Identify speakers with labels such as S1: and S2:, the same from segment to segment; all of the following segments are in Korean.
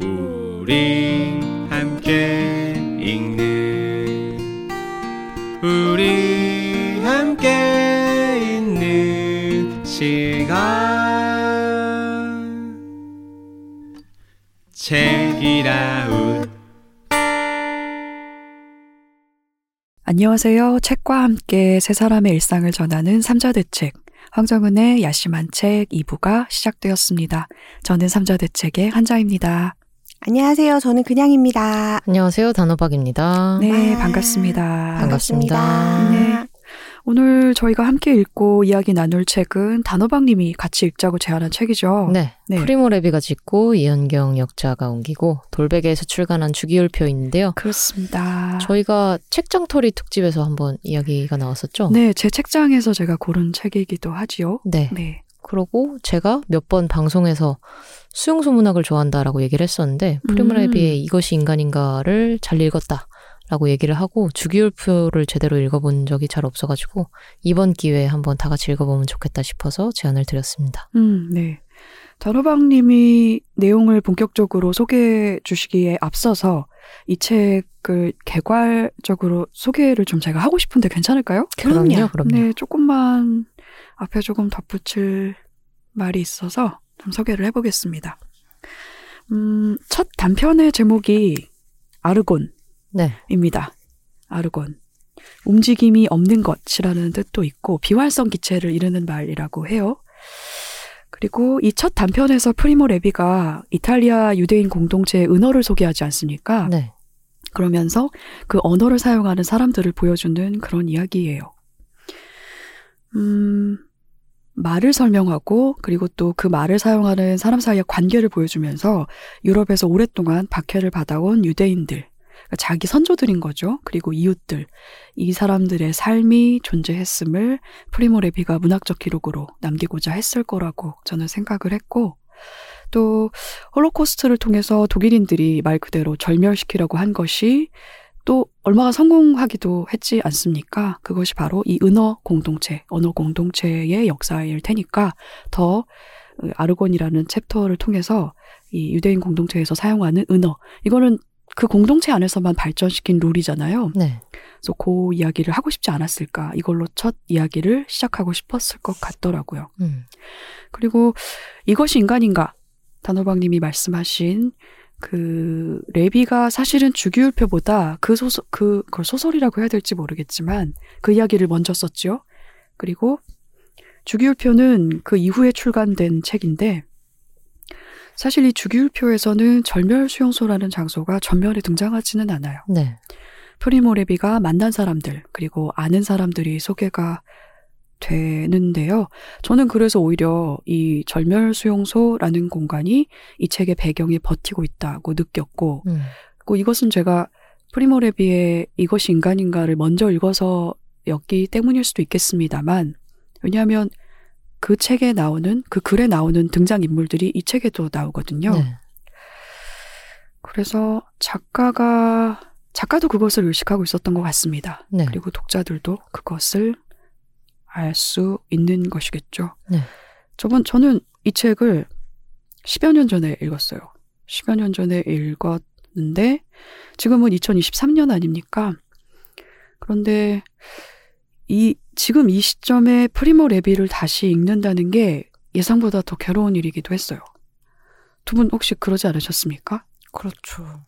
S1: 우리 함께 읽는 우리 함께 있는 시간 책이라웃
S2: 안녕하세요. 책과 함께 세 사람의 일상을 전하는 삼자대책. 황정은의 야심한 책 2부가 시작되었습니다. 저는 삼자대책의 한자입니다.
S3: 안녕하세요. 저는 그냥입니다.
S4: 안녕하세요. 단호박입니다.
S2: 네,
S3: 와.
S2: 반갑습니다.
S4: 반갑습니다.
S2: 네. 오늘 저희가 함께 읽고 이야기 나눌 책은 단호박님이 같이 읽자고 제안한 책이죠.
S4: 네.
S2: 네.
S4: 프리모 레비가 짓고 이현경 역자가 옮기고 돌베개에서 출간한 주기율표인데요.
S2: 그렇습니다.
S4: 저희가 책장터리 특집에서 한번 이야기가 나왔었죠?
S2: 네, 제 책장에서 제가 고른 책이기도 하지요.
S4: 네.
S2: 네.
S4: 그러고 제가 몇 번 방송에서 수용소문학을 좋아한다라고 얘기를 했었는데 프리모
S2: 음.
S4: 이것이 인간인가를 잘 읽었다. 라고 얘기를 하고 주기율표를 제대로 읽어본 적이 잘 없어가지고 이번 기회에 한번 다 같이 읽어보면 좋겠다 싶어서 제안을 드렸습니다.
S2: 음, 네. 단호박님이 내용을 본격적으로 소개해 주시기에 앞서서 이 책을 개괄적으로 소개를 좀 제가 하고 싶은데 괜찮을까요?
S4: 그럼요, 그럼요.
S2: 네, 조금만 앞에 조금 덧붙일 말이 있어서 좀 소개를 해보겠습니다. 음, 첫 단편의 제목이 아르곤.
S4: 네.
S2: 입니다. 아르곤. 움직임이 없는 것이라는 뜻도 있고 비활성 기체를 이르는 말이라고 해요. 그리고 이 첫 단편에서 프리모 레비가 이탈리아 유대인 공동체의 은어를 소개하지 않습니까?
S4: 네.
S2: 그러면서 그 언어를 사용하는 사람들을 보여주는 그런 이야기예요. 음, 말을 설명하고 그리고 또 그 말을 사용하는 사람 사이의 관계를 보여주면서 유럽에서 오랫동안 박해를 받아온 유대인들, 그러니까 자기 선조들인 거죠. 그리고 이웃들, 이 사람들의 삶이 존재했음을 프리모 레비가 문학적 기록으로 남기고자 했을 거라고 저는 생각을 했고, 또 홀로코스트를 통해서 독일인들이 말 그대로 절멸시키려고 한 것이 또 얼마나 성공하기도 했지 않습니까? 그것이 바로 이 은어 공동체, 언어 공동체의 역사일 테니까 더 아르곤이라는 챕터를 통해서 이 유대인 공동체에서 사용하는 은어, 이거는 그 공동체 안에서만 발전시킨 룰이잖아요.
S4: 네.
S2: 그래서 그 이야기를 하고 싶지 않았을까. 이걸로 첫 이야기를 시작하고 싶었을 것 같더라고요.
S4: 음.
S2: 그리고 이것이 인간인가? 단호박님이 말씀하신 그 레비가 사실은 주기율표보다 그 소설 그 그걸 소설이라고 해야 될지 모르겠지만 그 이야기를 먼저 썼죠. 그리고 주기율표는 그 이후에 출간된 책인데 사실 이 주기율표에서는 절멸 수용소라는 장소가 전면에 등장하지는 않아요.
S4: 네.
S2: 프리모 레비가 만난 사람들 그리고 아는 사람들이 소개가 되는데요. 저는 그래서 오히려 이 절멸 수용소라는 공간이 이 책의 배경에 버티고 있다고 느꼈고,
S4: 음.
S2: 그 이것은 제가 프리모 레비의 이것이 인간인가를 먼저 읽어서였기 때문일 수도 있겠습니다만, 왜냐하면 그 책에 나오는 그 글에 나오는 등장 인물들이 이 책에도 나오거든요.
S4: 네.
S2: 그래서 작가가 작가도 그것을 의식하고 있었던 것 같습니다.
S4: 네.
S2: 그리고 독자들도 그것을 알 수 있는 것이겠죠.
S4: 네.
S2: 저번 저는 이 책을 10여 년 전에 읽었어요. 10여 년 전에 읽었는데 지금은 2023년 아닙니까? 그런데 이 지금 이 시점에 프리모 레비를 다시 읽는다는 게 예상보다 더 괴로운 일이기도 했어요. 두 분 혹시 그러지 않으셨습니까?
S3: 그렇죠.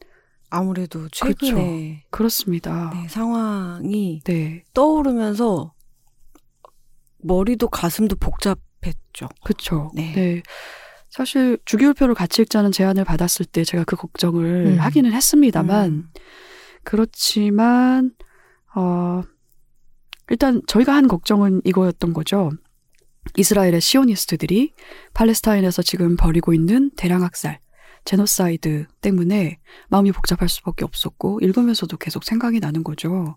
S3: 아무래도
S2: 그렇죠.
S3: 최근에
S2: 그렇습니다.
S3: 네, 상황이
S2: 네,
S3: 떠오르면서 머리도 가슴도 복잡했죠.
S2: 그쵸.
S3: 네.
S2: 네. 사실 주기율표를 같이 읽자는 제안을 받았을 때 제가 그 걱정을
S4: 음.
S2: 하기는 했습니다만
S3: 음.
S2: 그렇지만 어 일단 저희가 한 걱정은 이거였던 거죠. 이스라엘의 시오니스트들이 팔레스타인에서 지금 벌이고 있는 대량 학살, 제노사이드 때문에 마음이 복잡할 수밖에 없었고 읽으면서도 계속 생각이 나는 거죠.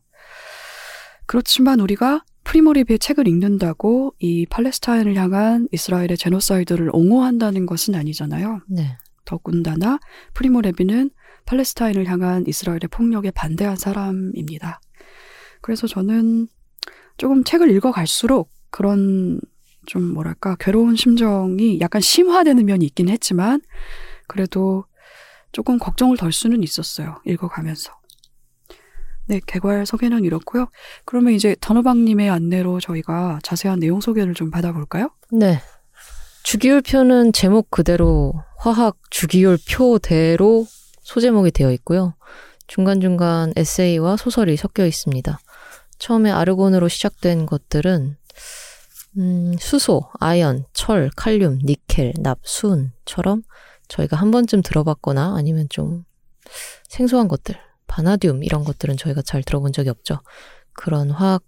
S2: 그렇지만 우리가 프리모 레비의 책을 읽는다고 이 팔레스타인을 향한 이스라엘의 제노사이드를 옹호한다는 것은 아니잖아요.
S4: 네.
S2: 더군다나 프리모 레비는 팔레스타인을 향한 이스라엘의 폭력에 반대한 사람입니다. 그래서 저는 조금 책을 읽어갈수록 그런 좀 뭐랄까 괴로운 심정이 약간 심화되는 면이 있긴 했지만 그래도 조금 걱정을 덜 수는 있었어요. 읽어가면서. 네, 개괄 소개는 이렇고요. 그러면 이제 단호박님의 안내로 저희가 자세한 내용 소개를 좀 받아볼까요?
S4: 네. 주기율표는 제목 그대로 화학 주기율표대로 소제목이 되어 있고요. 중간중간 에세이와 소설이 섞여 있습니다. 처음에 아르곤으로 시작된 것들은 음, 수소, 아연, 철, 칼륨, 니켈, 납, 순처럼 저희가 한 번쯤 들어봤거나 아니면 좀 생소한 것들, 바나듐 이런 것들은 저희가 잘 들어본 적이 없죠. 그런 화학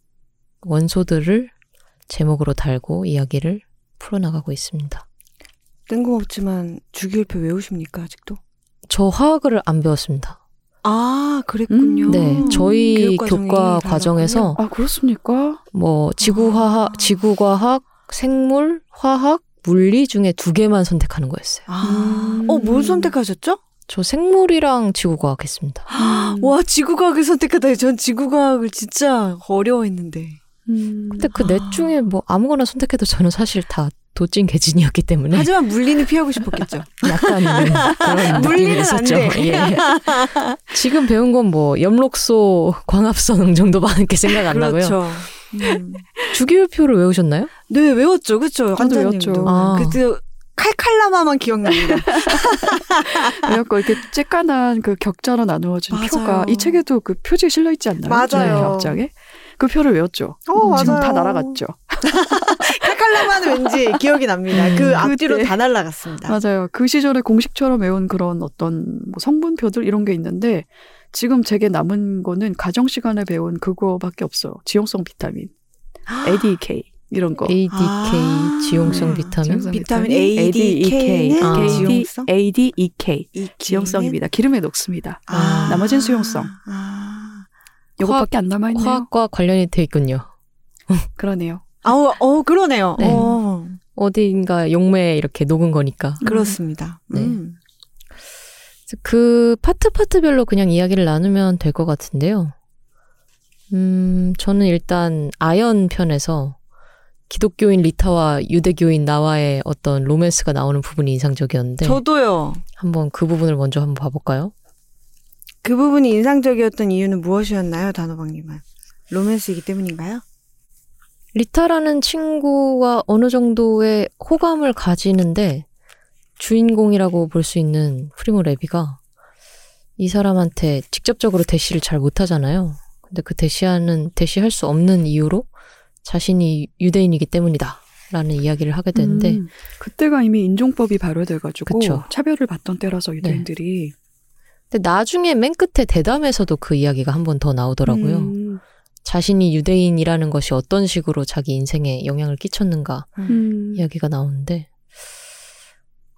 S4: 원소들을 제목으로 달고 이야기를 풀어나가고 있습니다.
S3: 뜬금없지만 주기율표 외우십니까 아직도?
S4: 저 화학을 안 배웠습니다.
S3: 아 그랬군요.
S2: 음,
S4: 네, 저희
S3: 교과.
S4: 과정에서
S2: 아, 그렇습니까?
S4: 뭐 지구화학,
S3: 아.
S4: 지구과학, 생물, 화학, 물리 중에 두 개만 선택하는 거였어요.
S3: 아,
S2: 음.
S3: 어, 뭘 선택하셨죠?
S4: 저 생물이랑 지구과학 했습니다.
S3: 와, 지구과학을 선택하다. 전 지구과학을 진짜 어려워했는데.
S2: 음.
S4: 근데 그 넷 중에 뭐 아무거나 선택해도 저는 사실 다 도찐 개진이었기 때문에
S3: 하지만 물리는 피하고 싶었겠죠.
S4: 약간 그런
S3: 물리는 안
S4: 있었죠.
S3: 돼.
S4: 예. 지금 배운 건 뭐 염록소, 광합성 정도밖에 생각 안 나고요.
S3: 그렇죠. 음.
S4: 주기율표를 외우셨나요?
S3: 네, 외웠죠. 그렇죠. 한자님도.
S2: 외웠죠.
S4: 아.
S3: 그때 칼칼라마만 기억납니다.
S2: 그래갖고 이렇게 쬐깐한 그 격자로 나누어진
S3: 맞아요.
S2: 표가 이 책에도 그 표지에 실려 있지 않나요?
S3: 맞아요.
S2: 격장에 그 표를 외웠죠.
S3: 어,
S2: 지금. 다 날아갔죠.
S3: 칼칼라마는 왠지 기억이 납니다. 그 앞뒤로. 다 날아갔습니다.
S2: 맞아요. 그 시절에 공식처럼 외운 그런 어떤 뭐 성분표들 이런 게 있는데 지금 제게 남은 거는 가정 시간에 배운 그거밖에 없어요. 지용성 비타민, ADK 이런 거.
S4: ADK
S3: 아.
S4: 지용성
S2: 네,
S4: 비타민.
S2: 지용성
S3: 비타민
S2: ADK,
S3: ADK는
S4: 아.
S3: 지용성?
S2: ADEK
S3: 이
S2: 지용성입니다. 기름에 녹습니다.
S3: 아.
S2: 나머지는 수용성.
S3: 아.
S2: 요것밖에 안 남아 있네요.
S4: 화학과 관련이 돼 있군요.
S2: 그러네요.
S3: 아우, 어, 그러네요.
S4: 네.
S3: 어,
S4: 어딘가 용매에 이렇게 녹은 거니까.
S3: 그렇습니다.
S4: 네.
S3: 음.
S4: 그 파트 파트별로 그냥 이야기를 나누면 될 것 같은데요. 음, 저는 일단 아연 편에서 기독교인 리타와 유대교인 나와의 어떤 로맨스가 나오는 부분이 인상적이었는데
S3: 저도요.
S4: 한번 그 부분을 먼저 한번 봐볼까요?
S3: 그 부분이 인상적이었던 이유는 무엇이었나요, 단호박님은? 로맨스이기 때문인가요?
S4: 리타라는 친구와 어느 정도의 호감을 가지는데 주인공이라고 볼 수 있는 프리모 레비가 이 사람한테 직접적으로 대시를 잘 못하잖아요. 근데 그 대시하는 대시할 수 없는 이유로 자신이 유대인이기 때문이다. 라는 이야기를 하게 되는데
S2: 음, 그때가 이미 인종법이 발효돼가지고
S4: 그쵸.
S2: 차별을 받던 때라서 유대인들이
S4: 근데 나중에 맨 끝에 대담에서도 그 이야기가 한 번 더 나오더라고요.
S2: 음,
S4: 자신이 유대인이라는 것이 어떤 식으로 자기 인생에 영향을 끼쳤는가
S2: 음,
S4: 이야기가 나오는데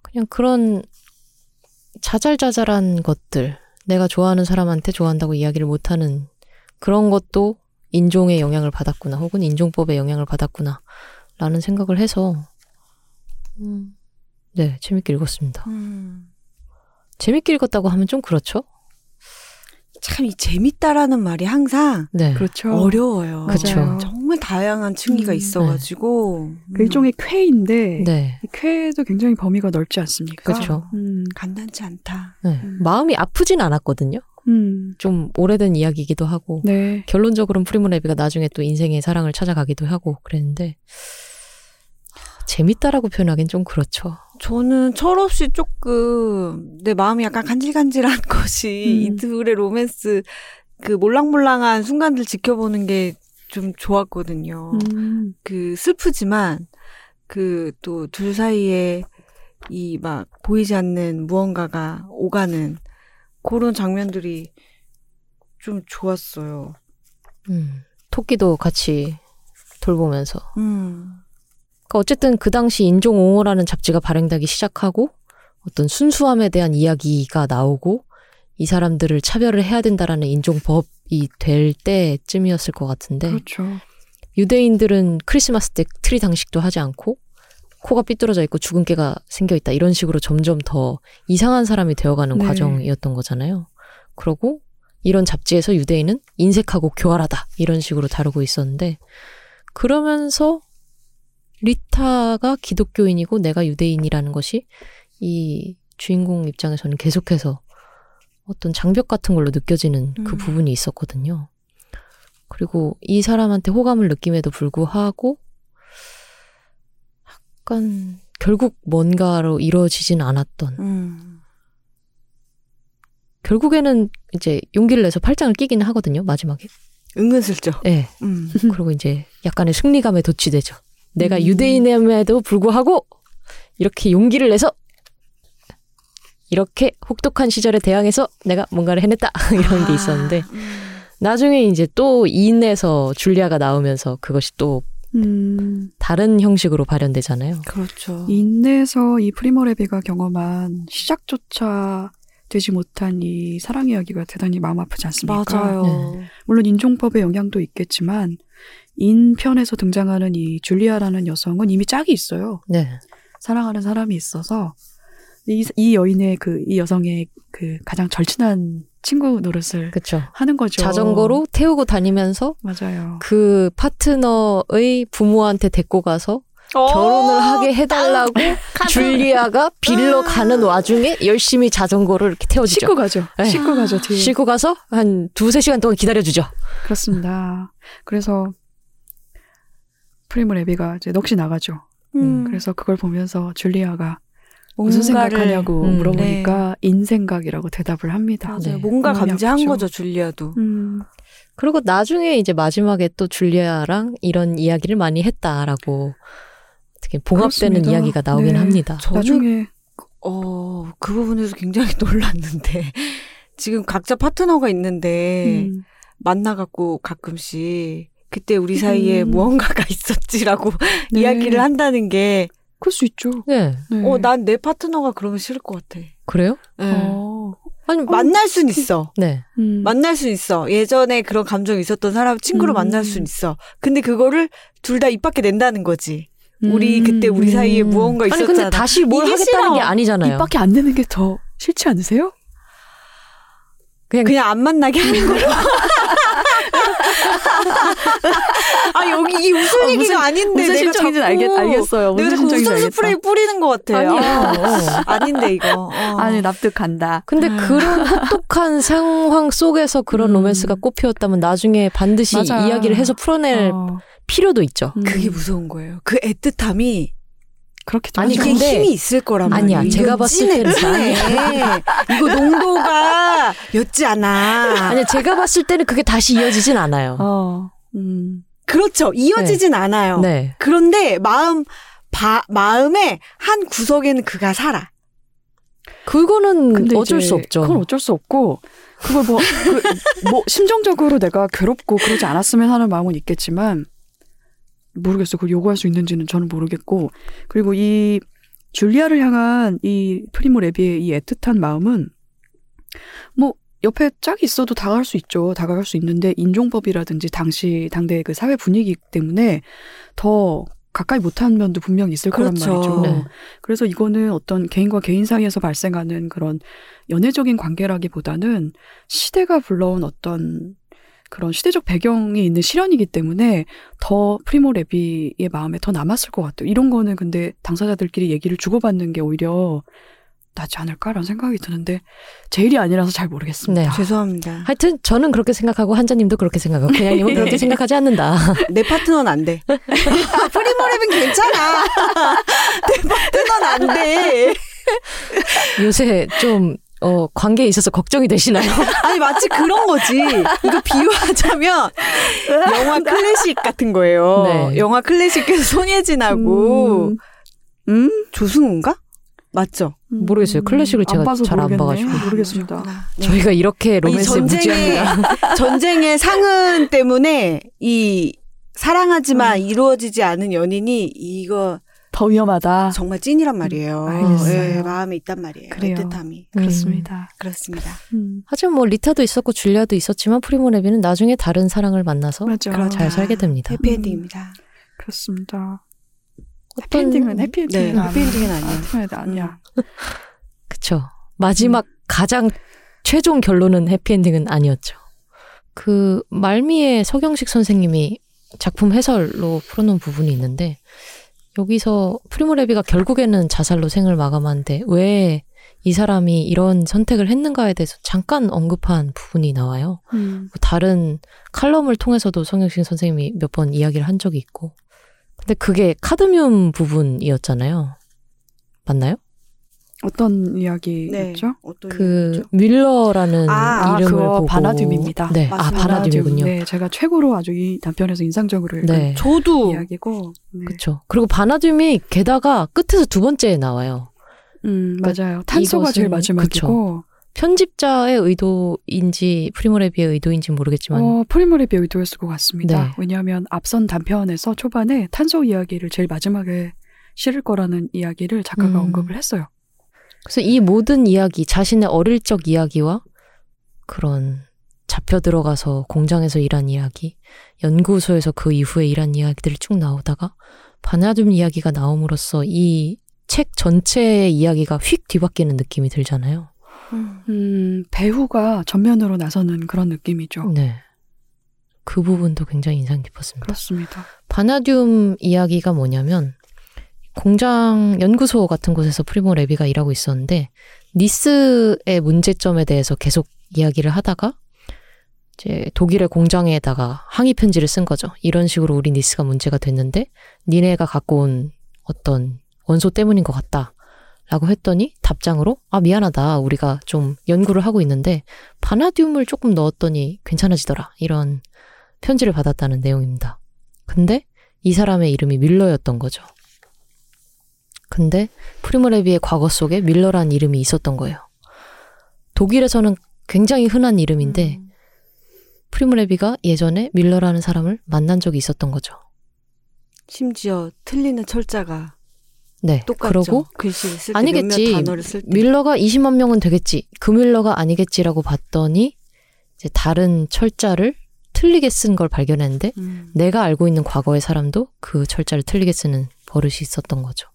S4: 그냥 그런 자잘자잘한 것들 내가 좋아하는 사람한테 좋아한다고 이야기를 못하는 그런 것도 인종의 영향을 받았구나 혹은 인종법의 영향을 받았구나 라는 생각을 해서 음, 네 재밌게 읽었습니다.
S3: 음.
S4: 재밌게 읽었다고 하면 좀 그렇죠?
S3: 참, 이 재밌다라는 말이 항상
S4: 네
S2: 그렇죠.
S3: 어려워요.
S2: 맞아요.
S3: 정말 다양한 층위가
S2: 음,
S3: 있어가지고.
S2: 그 일종의 쾌인데 네이 쾌도 굉장히 범위가 넓지 않습니까?
S4: 그렇죠.
S2: 음,
S3: 간단치 않다.
S4: 네.
S2: 음.
S4: 마음이 아프진 않았거든요.
S2: 음,
S4: 좀 오래된 이야기이기도 하고
S2: 네.
S4: 결론적으로는 프리모레비가 나중에 또 인생의 사랑을 찾아가기도 하고 그랬는데 하, 재밌다라고 표현하기는 좀 그렇죠.
S3: 저는 철없이 조금 내 마음이 약간 간질간질한 것이
S2: 음.
S3: 이들의 로맨스 그 몰랑몰랑한 순간들 지켜보는 게 좀 좋았거든요.
S2: 음,
S3: 그 슬프지만 그 또 둘 사이에 이 막 보이지 않는 무언가가 오가는 그런 장면들이 좀 좋았어요.
S4: 음, 토끼도 같이 돌보면서.
S3: 음.
S4: 그러니까 어쨌든 그 당시 인종옹호라는 잡지가 발행되기 시작하고 어떤 순수함에 대한 이야기가 나오고 이 사람들을 차별을 해야 된다라는 인종법이 될 때쯤이었을 것 같은데
S2: 그렇죠.
S4: 유대인들은 크리스마스 때 트리 장식도 하지 않고 코가 삐뚤어져 있고 주근깨가 생겨 있다 이런 식으로 점점 더 이상한 사람이 되어가는
S2: 네.
S4: 과정이었던 거잖아요. 그러고 이런 잡지에서 유대인은 인색하고 교활하다 이런 식으로 다루고 있었는데 그러면서 리타가 기독교인이고 내가 유대인이라는 것이 이 주인공 입장에서는 계속해서 어떤 장벽 같은 걸로 느껴지는 그
S3: 음.
S4: 부분이 있었거든요. 그리고 이 사람한테 호감을 느낌에도 불구하고 약간 결국 뭔가로 이루어지진 않았던
S3: 음.
S4: 결국에는 이제 용기를 내서 팔짱을 끼기는 하거든요 마지막에.
S3: 은근슬쩍.
S4: 네.
S3: 음.
S4: 그리고 이제 약간의 승리감에 도취되죠. 내가
S2: 음.
S4: 유대인임에도 불구하고 이렇게 용기를 내서 이렇게 혹독한 시절에 대항해서 내가 뭔가를 해냈다 이런 게 있었는데
S3: 음.
S4: 나중에 이제 또 인에서 줄리아가 나오면서 그것이 또
S2: 음,
S4: 다른 형식으로 발현되잖아요.
S3: 그렇죠.
S2: 인내서 이 프리모레비가 경험한 시작조차 되지 못한 이 사랑 이야기가 대단히 마음 아프지 않습니까?
S3: 맞아요.
S4: 네.
S2: 물론 인종법의 영향도 있겠지만 인편에서 등장하는 이 줄리아라는 여성은 이미 짝이 있어요.
S4: 네.
S2: 사랑하는 사람이 있어서 이, 이 여인의 그 이 여성의 그 가장 절친한 친구 노릇을
S4: 그렇죠.
S2: 하는 거죠.
S4: 자전거로 태우고 다니면서
S2: 맞아요.
S4: 그 파트너의 부모한테 데리고 가서
S3: 어,
S4: 결혼을 하게 해달라고 줄리아가 빌러 가는 와중에 열심히 자전거를 이렇게 태워주죠.
S2: 씻고 가죠.
S4: 네.
S2: 씻고 가죠. 뒤에.
S4: 싣고 가서 한 두세 시간 동안 기다려주죠.
S2: 그렇습니다. 그래서 프리모 레비가 이제 넋이 나가죠.
S3: 음.
S2: 그래서 그걸 보면서 줄리아가 무슨
S3: 뭔가를-
S2: 생각하냐고
S4: 음,
S2: 물어보니까 인생각이라고 대답을 합니다.
S3: 맞아요.
S4: 네.
S3: 뭔가 감지한. 거죠, 줄리아도.
S2: 음,
S4: 그리고 나중에 이제 마지막에 또 줄리아랑 이런 이야기를 많이 했다라고 어떻게 봉합되는
S2: 그렇습니다.
S4: 이야기가 나오긴
S2: 네.
S4: 합니다.
S3: 저는
S2: 나중에
S3: 어, 그 부분에서 굉장히 놀랐는데. 지금 각자 파트너가 있는데
S2: 음,
S3: 만나갖고 가끔씩 그때 우리 사이에
S2: 음.
S3: 무언가가 있었지라고
S2: 네.
S3: 이야기를 한다는 게,
S2: 그럴 수 있죠.
S4: 네.
S2: 네.
S3: 어, 난 내 파트너가 그러면 싫을 것 같아.
S4: 그래요?
S3: 네.
S2: 어,
S4: 아니
S3: 만날 순 있어.
S4: 네.
S2: 음,
S3: 만날 순 있어. 예전에 그런 감정이 있었던 사람 친구로
S2: 음.
S3: 만날 순 있어. 근데 그거를 둘 다 입 밖에 낸다는 거지. 우리
S2: 음,
S3: 그때 우리 사이에
S4: 음.
S3: 무언가
S4: 아니
S3: 있었잖아.
S4: 근데 다시 뭘 하겠다는
S3: 싫어.
S4: 게 아니잖아요.
S2: 입 밖에 안 내는 게 더 싫지 않으세요?
S4: 그냥
S3: 그냥 안 만나게 하는 거야. 아 여기 이 웃을
S2: 어,
S3: 얘기가
S2: 무슨-
S3: 아닌데
S2: 무슨
S3: 내가
S2: 실정인지는
S3: 자꾸
S2: 알겠, 알겠어요.
S3: 내가
S2: 무슨 실정인지
S3: 웃음. 스프레이 뿌리는 것 같아.
S4: 아니에요.
S3: 아, 아닌데 이거. 어.
S2: 아니 납득한다.
S4: 근데
S3: 아.
S4: 그런 혹독한 상황 속에서 그런
S2: 음.
S4: 로맨스가 꽃피웠다면 나중에 반드시
S2: 맞아.
S4: 이야기를 해서 풀어낼
S2: 어,
S4: 필요도 있죠.
S2: 음,
S3: 그게 무서운 거예요. 그 애틋함이
S2: 그렇기도
S4: 아니, 근데-
S3: 힘이 있을 거란 말이야.
S4: 아니야, 제가 봤을 때는.
S3: 이거 농도가 였지 않아.
S4: 아니 제가 봤을 때는 그게 다시 이어지진 않아요.
S2: 어, 음,
S3: 그렇죠. 이어지진 않아요.
S4: 네.
S3: 그런데 마음 바, 마음의 한 구석에는 그가 살아.
S4: 그거는 어쩔 수 없죠.
S2: 그건 어쩔 수 없고 그걸 뭐, 그, 뭐 심정적으로 내가 괴롭고 그러지 않았으면 하는 마음은 있겠지만 모르겠어요. 그걸 요구할 수 있는지는 저는 모르겠고 그리고 이 줄리아를 향한 이 프리모 레비의 이 애틋한 마음은 뭐 옆에 짝이 있어도 다가갈 수 있죠. 다가갈 수 있는데 인종법이라든지 당시 당대의 그 사회 분위기 때문에 더 가까이 못한 면도 분명히 있을 거란
S3: 그렇죠.
S2: 말이죠.
S4: 네.
S2: 그래서 이거는 어떤 개인과 개인 사이에서 발생하는 그런 연애적인 관계라기보다는 시대가 불러온 어떤 그런 시대적 배경이 있는 실현이기 때문에 더 프리모 레비의 마음에 더 남았을 것 같아요. 이런 거는 근데 당사자들끼리 얘기를 주고받는 게 오히려 낫지 않을까라는 생각이 드는데 제 일이 아니라서 잘 모르겠습니다.
S4: 네.
S3: 죄송합니다.
S4: 하여튼 저는 그렇게 생각하고 한자님도 그렇게 생각하고 그냥님은 그렇게 생각하지 않는다.
S3: 내 파트너는 안 돼. 프리모랩은 괜찮아. 내 파트너는 안 돼.
S4: 요새 좀 어, 관계에 있어서 걱정이 되시나요?
S3: 아니 마치 그런 거지. 이거 비유하자면 영화 클래식 같은 거예요.
S4: 네.
S3: 영화 클래식에서 손예진하고
S2: 음, 음?
S3: 조승우인가? 맞죠?
S4: 모르겠어요. 클래식을 제가
S2: 봐서
S4: 잘안
S2: 모르겠네.
S4: 봐가지고.
S2: 모르겠습니다.
S3: 그렇구나. 네.
S4: 저희가 이렇게
S3: 이
S4: 로맨스에
S3: 전쟁의
S4: 무지합니다.
S3: 전쟁의 상흔 때문에 이 사랑하지만 이루어지지 않은 연인이 이거
S2: 더 위험하다.
S3: 정말 찐이란 말이에요.
S2: 음, 알겠어요.
S3: 예, 마음에 있단 말이에요.
S2: 그래요.
S3: 애틋함이.
S2: 그렇습니다.
S3: 그렇습니다.
S2: 음.
S4: 하지만 뭐 리타도 있었고 줄리아도 있었지만 프리모 레비는 나중에 다른 사랑을 만나서
S2: 맞아.
S4: 잘 살게 됩니다.
S3: 해피엔딩입니다.
S2: 그렇습니다.
S4: 어떤-
S2: 해피엔딩은 해피엔딩은
S3: 네. 해피엔딩은 아니야.
S2: 해피엔딩 아니야.
S4: 그쵸. 마지막 가장 최종 결론은 해피엔딩은 아니었죠. 그 말미에 서경식 선생님이 작품 해설로 풀어놓은 부분이 있는데 여기서 프리모레비가 결국에는 자살로 생을 마감하는데 왜 이 사람이 이런 선택을 했는가에 대해서 잠깐 언급한 부분이 나와요.
S2: 음.
S4: 뭐 다른 칼럼을 통해서도 성경신 선생님이 몇 번 이야기를 한 적이 있고. 근데 그게 카드뮴 부분이었잖아요. 맞나요?
S2: 어떤
S3: 네.
S2: 이야기였죠?
S3: 어떤
S4: 그
S3: 이유죠?
S4: 뮬러라는
S3: 아,
S2: 아,
S4: 이름을
S2: 그거
S4: 보고
S2: 바나듐입니다.
S4: 네, 아
S3: 맞습니다.
S4: 바나듐이군요.
S2: 네, 제가 최고로 아주 이 단편에서 인상적으로 읽은
S4: 네,
S3: 저도
S2: 이야기고. 네.
S4: 그렇죠. 그리고 바나듐이 게다가 끝에서 두 번째에 나와요.
S2: 음, 맞아요. 탄소가 제일
S4: 이것은-
S2: 마지막이고,
S4: 편집자의 의도인지 프리모레비의 의도인지 모르겠지만
S2: 어, 프리모레비의 의도였을 것 같습니다.
S4: 네.
S2: 왜냐하면 앞선 단편에서 초반에 탄소 이야기를 제일 마지막에 실을 거라는 이야기를 작가가
S4: 음.
S2: 언급을 했어요.
S4: 그래서 이 모든 이야기, 자신의 어릴 적 이야기와 그런 잡혀 들어가서 공장에서 일한 이야기, 연구소에서 그 이후에 일한 이야기들이 쭉 나오다가 바나듐 이야기가 나옴으로써 이 책 전체의 이야기가 휙 뒤바뀌는 느낌이 들잖아요.
S2: 음, 배우가 전면으로 나서는 그런 느낌이죠.
S4: 네. 그 부분도 굉장히 인상 깊었습니다.
S2: 그렇습니다.
S4: 바나듐 이야기가 뭐냐면 공장 연구소 같은 곳에서 프리모 레비가 일하고 있었는데 니스의 문제점에 대해서 계속 이야기를 하다가 이제 독일의 공장에다가 항의 편지를 쓴 거죠. 이런 식으로 우리 니스가 문제가 됐는데 니네가 갖고 온 어떤 원소 때문인 것 같다. 라고 했더니 답장으로 아 미안하다 우리가 좀 연구를 하고 있는데 바나듐을 조금 넣었더니 괜찮아지더라 이런 편지를 받았다는 내용입니다. 근데 이 사람의 이름이 밀러였던 거죠. 근데 프리모레비의 과거 속에 밀러라는 이름이 있었던 거예요. 독일에서는 굉장히 흔한 이름인데
S3: 음.
S4: 프리모레비가 예전에 밀러라는 사람을 만난 적이 있었던 거죠.
S3: 심지어 틀리는 철자가
S4: 네.
S3: 똑같죠. 때
S4: 아니겠지.
S3: 몇몇 단어를 쓸 때.
S4: 밀러가 20만 명은 되겠지. 그 밀러가 아니겠지라고 봤더니 이제 다른 철자를 틀리게 쓴 걸 발견했는데
S3: 음.
S4: 내가 알고 있는 과거의 사람도 그 철자를 틀리게 쓰는 버릇이 있었던 거죠.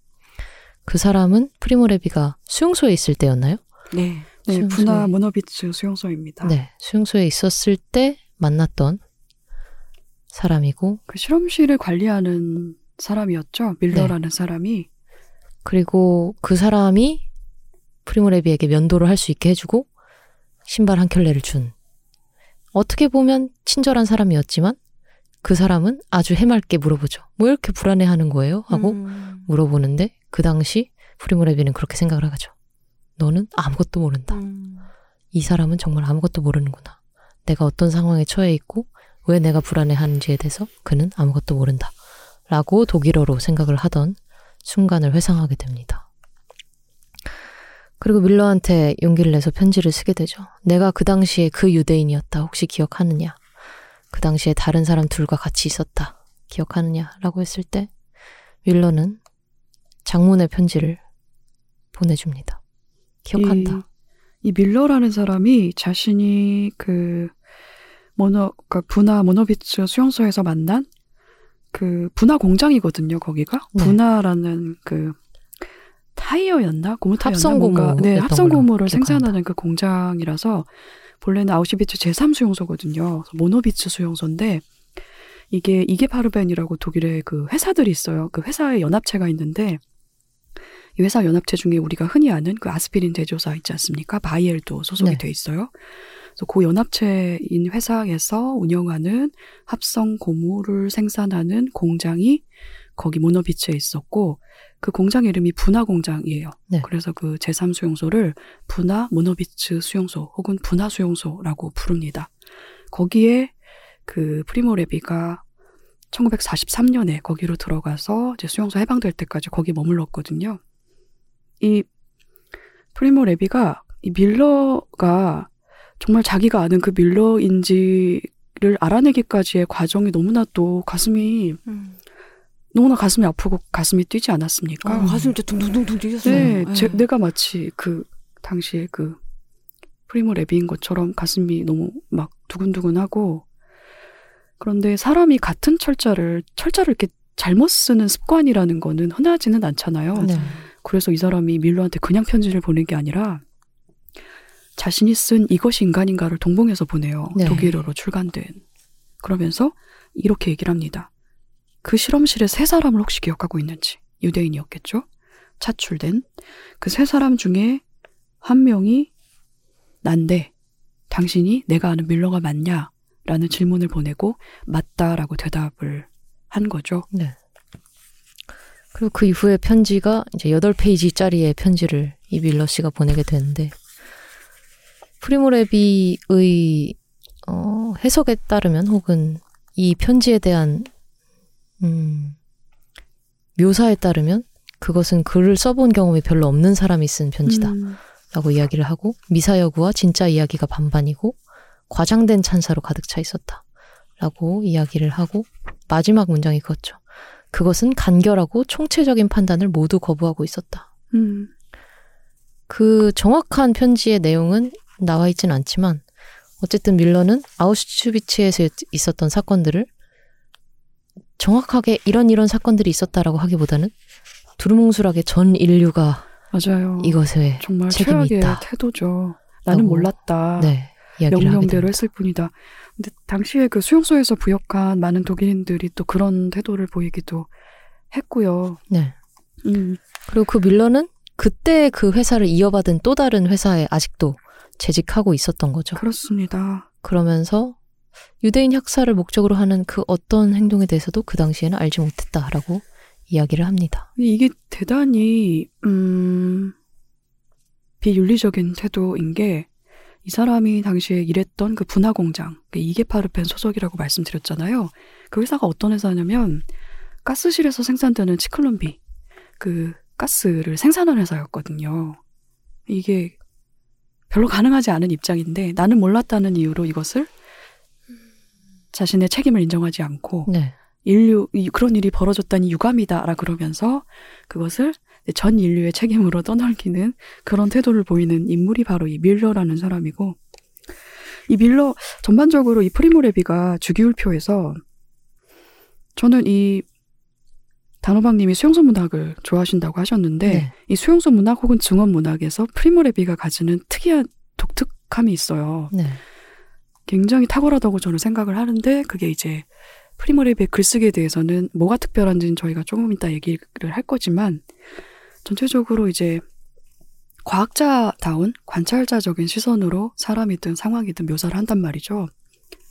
S4: 그 사람은 프리모레비가 수용소에 있을 때였나요?
S3: 네.
S2: 네,
S4: 수용소에.
S2: 분화 모노비츠 수용소입니다.
S4: 네, 수용소에 있었을 때 만났던 사람이고
S2: 그 실험실을 관리하는 사람이었죠. 밀러라는
S4: 네.
S2: 사람이.
S4: 그리고 그 사람이 프리모레비에게 면도를 할 수 있게 해주고 신발 한 켤레를 준 어떻게 보면 친절한 사람이었지만 그 사람은 아주 해맑게 물어보죠. 뭐 이렇게 불안해하는 거예요? 하고
S3: 음.
S4: 물어보는데 그 당시 프리모레비는 그렇게 생각을 하죠. 너는 아무것도 모른다.
S3: 음.
S4: 이 사람은 정말 아무것도 모르는구나. 내가 어떤 상황에 처해 있고 왜 내가 불안해하는지에 대해서 그는 아무것도 모른다. 라고 독일어로 생각을 하던 순간을 회상하게 됩니다. 그리고 밀러한테 용기를 내서 편지를 쓰게 되죠. 내가 그 당시에 그 유대인이었다. 혹시 기억하느냐? 그 당시에 다른 사람 둘과 같이 있었다. 기억하느냐? 라고 했을 때 밀러는 장문의 편지를 보내줍니다. 기억한다.
S2: 이, 이 밀러라는 사람이 자신이 그 모노 그러니까 분화 모노비츠 수용소에서 만난 그 분화 공장이거든요. 거기가
S4: 네.
S2: 분화라는 그 타이어였나 고무 타이였나
S4: 합성 고무였던
S2: 네 합성 고무를. 생산하는 그 공장이라서 본래는 아우슈비츠 제3 수용소거든요. 모노비츠 수용소인데 이게 이게 파르벤이라고 독일의 그 회사들이 있어요. 그 회사의 연합체가 있는데 이 회사 연합체 중에 우리가 흔히 아는 그 아스피린 제조사 있지 않습니까? 바이엘도 소속이
S4: 네.
S2: 돼 있어요. 그래서 그 연합체인 회사에서 운영하는 합성 고무를 생산하는 공장이 거기 모노비츠에 있었고 그 공장 이름이 분화 공장이에요.
S4: 네.
S2: 그래서 그 제3 수용소를 분화 모노비츠 수용소 혹은 분화 수용소라고 부릅니다. 거기에 그 프리모 레비가 1943년에 거기로 들어가서 이제 수용소 해방될 때까지 거기 머물렀거든요. 이 프리모 레비가 이 밀러가 정말 자기가 아는 그 밀러인지를 알아내기까지의 과정이 너무나 또 가슴이
S3: 음.
S2: 너무나 가슴이 아프고 가슴이 뛰지 않았습니까?
S3: 어, 가슴 진짜 둥둥둥둥 뛰었어요.
S2: 네,
S3: 네.
S2: 제, 내가 마치 그 당시에 그 프리모 레비인 것처럼 가슴이 너무 막 두근두근하고 그런데 사람이 같은 철자를 철자를 이렇게 잘못 쓰는 습관이라는 거는 흔하지는 않잖아요.
S4: 네.
S2: 그래서 이 사람이 밀러한테 그냥 편지를 보낸 게 아니라 자신이 쓴 이것이 인간인가를 동봉해서 보내요.
S4: 네.
S2: 독일어로 출간된. 그러면서 이렇게 얘기를 합니다. 그 실험실에 세 사람을 혹시 기억하고 있는지 유대인이었겠죠? 차출된 그 세 사람 중에 한 명이 난데 당신이 내가 아는 밀러가 맞냐? 라는 질문을 보내고 맞다라고 대답을 한 거죠.
S4: 네. 그리고 그 이후에 편지가 이제 8페이지짜리의 편지를 이 밀러 씨가 보내게 되는데 프리모레비의 어, 해석에 따르면 혹은 이 편지에 대한 음, 묘사에 따르면 그것은 글을 써본 경험이 별로 없는 사람이 쓴 편지다.
S2: 음,
S4: 라고 이야기를 하고 미사여구와 진짜 이야기가 반반이고 과장된 찬사로 가득 차 있었다. 라고 이야기를 하고 마지막 문장이 그거죠. 그것은 간결하고 총체적인 판단을 모두 거부하고 있었다.
S2: 음,
S4: 그 정확한 편지의 내용은 나와 있진 않지만 어쨌든 밀러는 아우슈비츠에서 있었던 사건들을 정확하게 이런 이런 사건들이 있었다라고 하기보다는 두루뭉술하게 전 인류가
S2: 맞아요.
S4: 이것에
S2: 정말
S4: 책임이 있다.
S2: 태도죠. 나는 몰랐다.
S4: 네,
S2: 명령대로. 했을 뿐이다. 근데 당시에 그 수용소에서 부역한 많은 독일인들이 또 그런 태도를 보이기도 했고요.
S4: 네.
S2: 음,
S4: 그리고 그 밀러는 그때 그 회사를 이어받은 또 다른 회사에 아직도 재직하고 있었던 거죠.
S2: 그렇습니다.
S4: 그러면서 유대인 학살을 목적으로 하는 그 어떤 행동에 대해서도 그 당시에는 알지 못했다라고 이야기를 합니다.
S2: 이게 대단히 음, 비윤리적인 태도인 게 이 사람이 당시에 일했던 그 분화 공장, 그 이게파르펜 소속이라고 말씀드렸잖아요. 그 회사가 어떤 회사냐면 가스실에서 생산되는 치클론비, 그 가스를 생산하는 회사였거든요. 이게 별로 가능하지 않은 입장인데 나는 몰랐다는 이유로 이것을 자신의 책임을 인정하지 않고
S4: 네.
S2: 인류 이- 그런 일이 벌어졌다니 유감이다라 그러면서 그것을 전 인류의 책임으로 떠넘기는 그런 태도를 보이는 인물이 바로 이 밀러라는 사람이고 이 밀러 전반적으로 이 프리모레비가 주기율표에서 저는 이 단호박님이 수용소 문학을 좋아하신다고 하셨는데
S4: 네.
S2: 이 수용소 문학 혹은 증언 문학에서 프리모레비가 가지는 특이한 독특함이 있어요.
S4: 네.
S2: 굉장히 탁월하다고 저는 생각을 하는데 그게 이제 프리모레비의 글쓰기에 대해서는 뭐가 특별한지는 저희가 조금 이따 얘기를 할 거지만 전체적으로 이제 과학자다운 관찰자적인 시선으로 사람이든 상황이든 묘사를 한단 말이죠.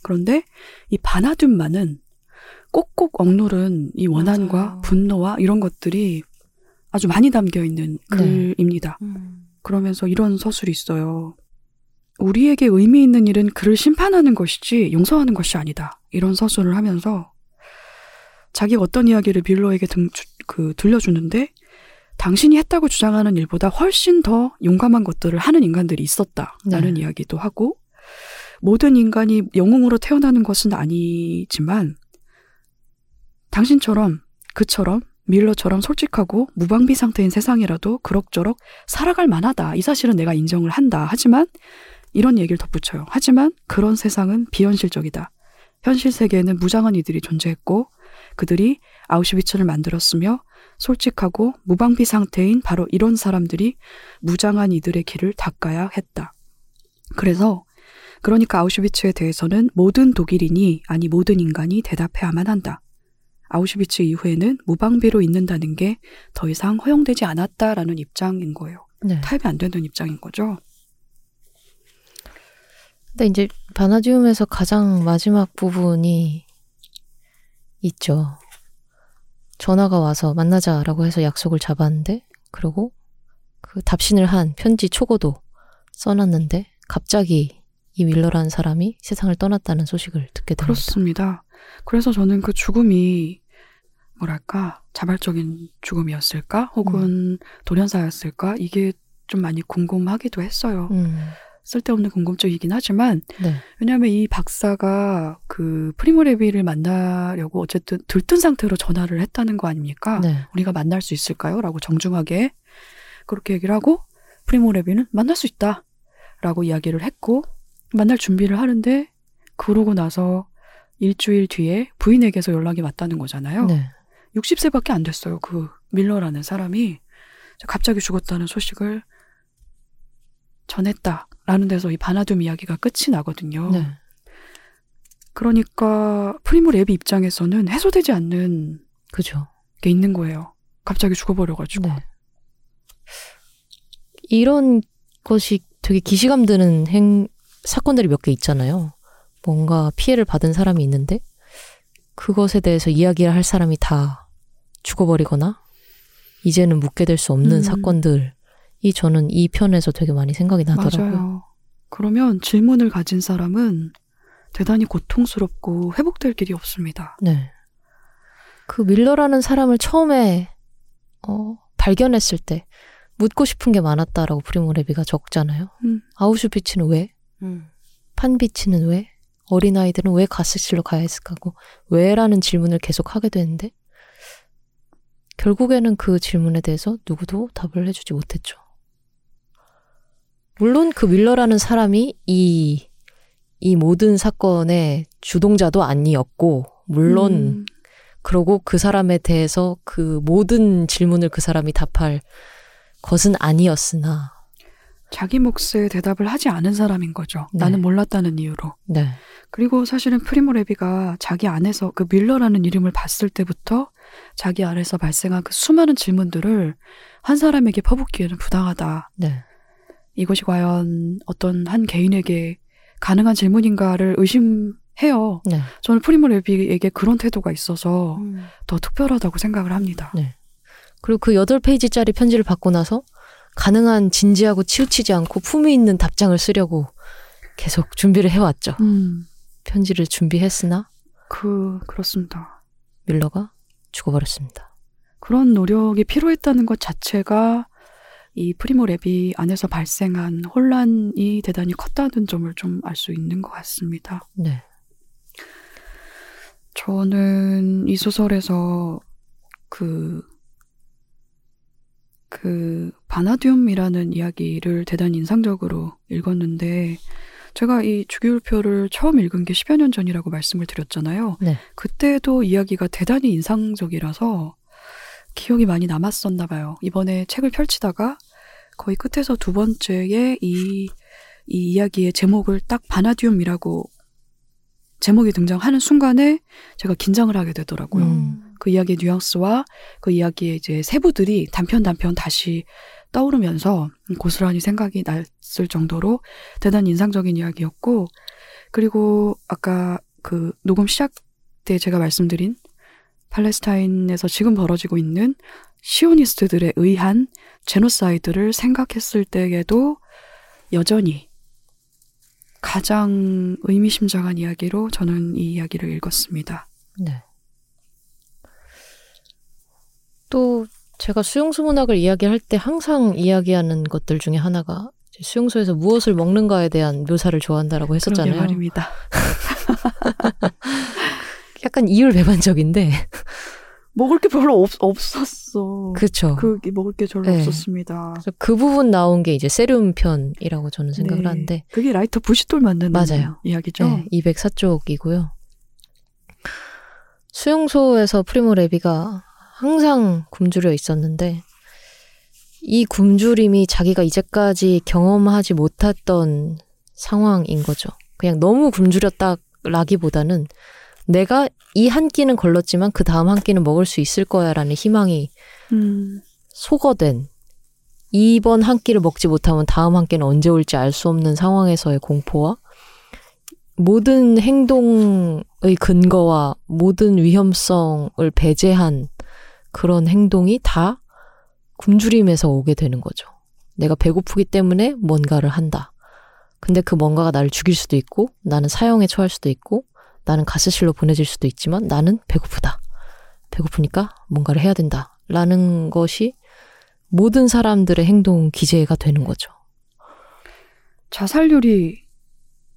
S2: 그런데 이 바나듐만은 꼭꼭 억누른 이 원한과
S4: 맞아요.
S2: 분노와 이런 것들이 아주 많이 담겨 있는
S4: 네.
S2: 글입니다. 그러면서 이런 서술이 있어요. 우리에게 의미 있는 일은 그를 심판하는 것이지 용서하는 것이 아니다. 이런 서술을 하면서 자기가 어떤 이야기를 빌러에게 등, 주- 그, 들려주는데 당신이 했다고 주장하는 일보다 훨씬 더 용감한 것들을 하는 인간들이 있었다. 라는
S4: 네.
S2: 이야기도 하고 모든 인간이 영웅으로 태어나는 것은 아니지만 당신처럼 그처럼 밀러처럼 솔직하고 무방비 상태인 세상이라도 그럭저럭 살아갈 만하다. 이 사실은 내가 인정을 한다. 하지만 이런 얘기를 덧붙여요. 하지만 그런 세상은 비현실적이다. 현실 세계에는 무장한 이들이 존재했고 그들이 아우슈비츠를 만들었으며 솔직하고 무방비 상태인 바로 이런 사람들이 무장한 이들의 길을 닦아야 했다. 그래서 그러니까 아우슈비츠에 대해서는 모든 독일인이 아니 모든 인간이 대답해야만 한다. 아우슈비츠 이후에는 무방비로 있는다는 게 더 이상 허용되지 않았다라는 입장인 거예요.
S4: 네.
S2: 타협이 안 되는 입장인 거죠.
S4: 근데 이제 바나디움에서 가장 마지막 부분이 있죠. 전화가 와서 만나자라고 해서 약속을 잡았는데, 그리고 그 답신을 한 편지 초고도 써놨는데, 갑자기 이 윌러라는 사람이 세상을 떠났다는 소식을 듣게 됩니다.
S2: 그렇습니다. 그래서 저는 그 죽음이 뭐랄까 자발적인 죽음이었을까 혹은 돌연사였을까 이게 좀 많이 궁금하기도 했어요.
S4: 음,
S2: 쓸데없는 궁금증이긴 하지만
S4: 네.
S2: 왜냐하면 이 박사가 그 프리모레비를 만나려고 어쨌든 들뜬 상태로 전화를 했다는 거 아닙니까?
S4: 네.
S2: 우리가 만날 수 있을까요? 라고 정중하게 그렇게 얘기를 하고 프리모레비는 만날 수 있다 라고 이야기를 했고 만날 준비를 하는데 그러고 나서 일주일 뒤에 부인에게서 연락이 왔다는 거잖아요.
S4: 네.
S2: 60세밖에 안 됐어요. 그 밀러라는 사람이 갑자기 죽었다는 소식을 전했다라는 데서 이 바나둠 이야기가 끝이 나거든요.
S4: 네.
S2: 그러니까 프리모 랩이 입장에서는 해소되지 않는
S4: 그죠.
S2: 게 있는 거예요. 갑자기 죽어버려가지고.
S4: 네. 이런 이것이 되게 기시감 드는 행, 사건들이 몇 개 있잖아요. 뭔가 피해를 받은 사람이 있는데 그것에 대해서 이야기를 할 사람이 다 죽어버리거나 이제는 묻게 될 수 없는
S2: 음.
S4: 사건들이 저는 이 편에서 되게 많이 생각이 나더라고요.
S2: 맞아요. 그러면 질문을 가진 사람은 대단히 고통스럽고 회복될 길이 없습니다.
S4: 네. 그 밀러라는 사람을 처음에 어, 발견했을 때 묻고 싶은 게 많았다라고 프리모레비가 적잖아요.
S2: 음.
S4: 아우슈비츠는 왜?
S3: 음.
S4: 판비치는 왜? 어린아이들은 왜 가스실로 가야 했을까고? 왜라는 질문을 계속 하게 되는데 결국에는 그 질문에 대해서 누구도 답을 해주지 못했죠. 물론 그 밀러라는 사람이 이, 이 모든 사건의 주동자도 아니었고, 물론
S2: 음,
S4: 그러고 그 사람에 대해서 그 모든 질문을 그 사람이 답할 것은 아니었으나,
S2: 자기 몫에 대답을 하지 않은 사람인 거죠.
S4: 네.
S2: 나는 몰랐다는 이유로.
S4: 네,
S2: 그리고 사실은 프리모 레비가 자기 안에서 그 밀러라는 이름을 봤을 때부터 자기 안에서 발생한 그 수많은 질문들을 한 사람에게 퍼붓기에는 부당하다.
S4: 네,
S2: 이것이 과연 어떤 한 개인에게 가능한 질문인가를 의심해요.
S4: 네.
S2: 저는 프리모 레비에게 그런 태도가 있어서
S3: 음.
S2: 더 특별하다고 생각을 합니다.
S4: 네. 그리고 그 8페이지짜리 편지를 받고 나서 가능한 진지하고 치우치지 않고 품위 있는 답장을 쓰려고 계속 준비를 해왔죠.
S2: 음,
S4: 편지를 준비했으나
S2: 그 그렇습니다.
S4: 밀러가 죽어버렸습니다.
S2: 그런 노력이 필요했다는 것 자체가 이 프리모 레비 안에서 발생한 혼란이 대단히 컸다는 점을 좀 알 수 있는 것 같습니다.
S4: 네.
S2: 저는 이 소설에서 그, 그, 바나듐이라는 이야기를 대단히 인상적으로 읽었는데, 제가 이 주기율표를 처음 읽은 게 10여 년 전이라고 말씀을 드렸잖아요.
S4: 네.
S2: 그때도 이야기가 대단히 인상적이라서 기억이 많이 남았었나 봐요. 이번에 책을 펼치다가 거의 끝에서 두 번째에 이, 이 이야기의 제목을 딱 바나듐이라고 제목이 등장하는 순간에 제가 긴장을 하게 되더라고요.
S4: 음.
S2: 그 이야기의 뉘앙스와 그 이야기의 이제 세부들이 단편 단편 다시 떠오르면서 고스란히 생각이 났을 정도로 대단히 인상적인 이야기였고 그리고 아까 그 녹음 시작 때 제가 말씀드린 팔레스타인에서 지금 벌어지고 있는 시오니스트들에 의한 제노사이드를 생각했을 때에도 여전히 가장 의미심장한 이야기로 저는 이 이야기를 읽었습니다.
S4: 네. 또 제가 수용소 문학을 이야기할 때 항상 이야기하는 것들 중에 하나가 수용소에서 무엇을 먹는가에 대한 묘사를 좋아한다라고 했었잖아요.
S2: 말입니다.
S4: 약간 이율배반적인데
S2: 먹을 게 별로 없, 없었어.
S4: 그렇죠.
S2: 그 먹을 게 별로
S4: 네.
S2: 없었습니다.
S4: 그래서 그 부분 나온 게 이제 세륨 편이라고 저는 생각을
S2: 네.
S4: 하는데
S2: 그게 라이터 부시돌 만드는
S4: 맞아요.
S2: 이야기죠.
S4: 네, 204쪽이고요. 수용소에서 프리모 레비가 항상 굶주려 있었는데 이 굶주림이 자기가 이제까지 경험하지 못했던 상황인 거죠. 그냥 너무 굶주렸다라기보다는 내가 이 한 끼는 걸렀지만 그 다음 한 끼는 먹을 수 있을 거야라는 희망이
S2: 음,
S4: 소거된 이번 한 끼를 먹지 못하면 다음 한 끼는 언제 올지 알 수 없는 상황에서의 공포와 모든 행동의 근거와 모든 위험성을 배제한 그런 행동이 다 굶주림에서 오게 되는 거죠. 내가 배고프기 때문에 뭔가를 한다. 근데 그 뭔가가 나를 죽일 수도 있고, 나는 사형에 처할 수도 있고, 나는 가스실로 보내질 수도 있지만 나는 배고프다. 배고프니까 뭔가를 해야 된다. 라는 것이 모든 사람들의 행동 기재가 되는 거죠.
S2: 자살률이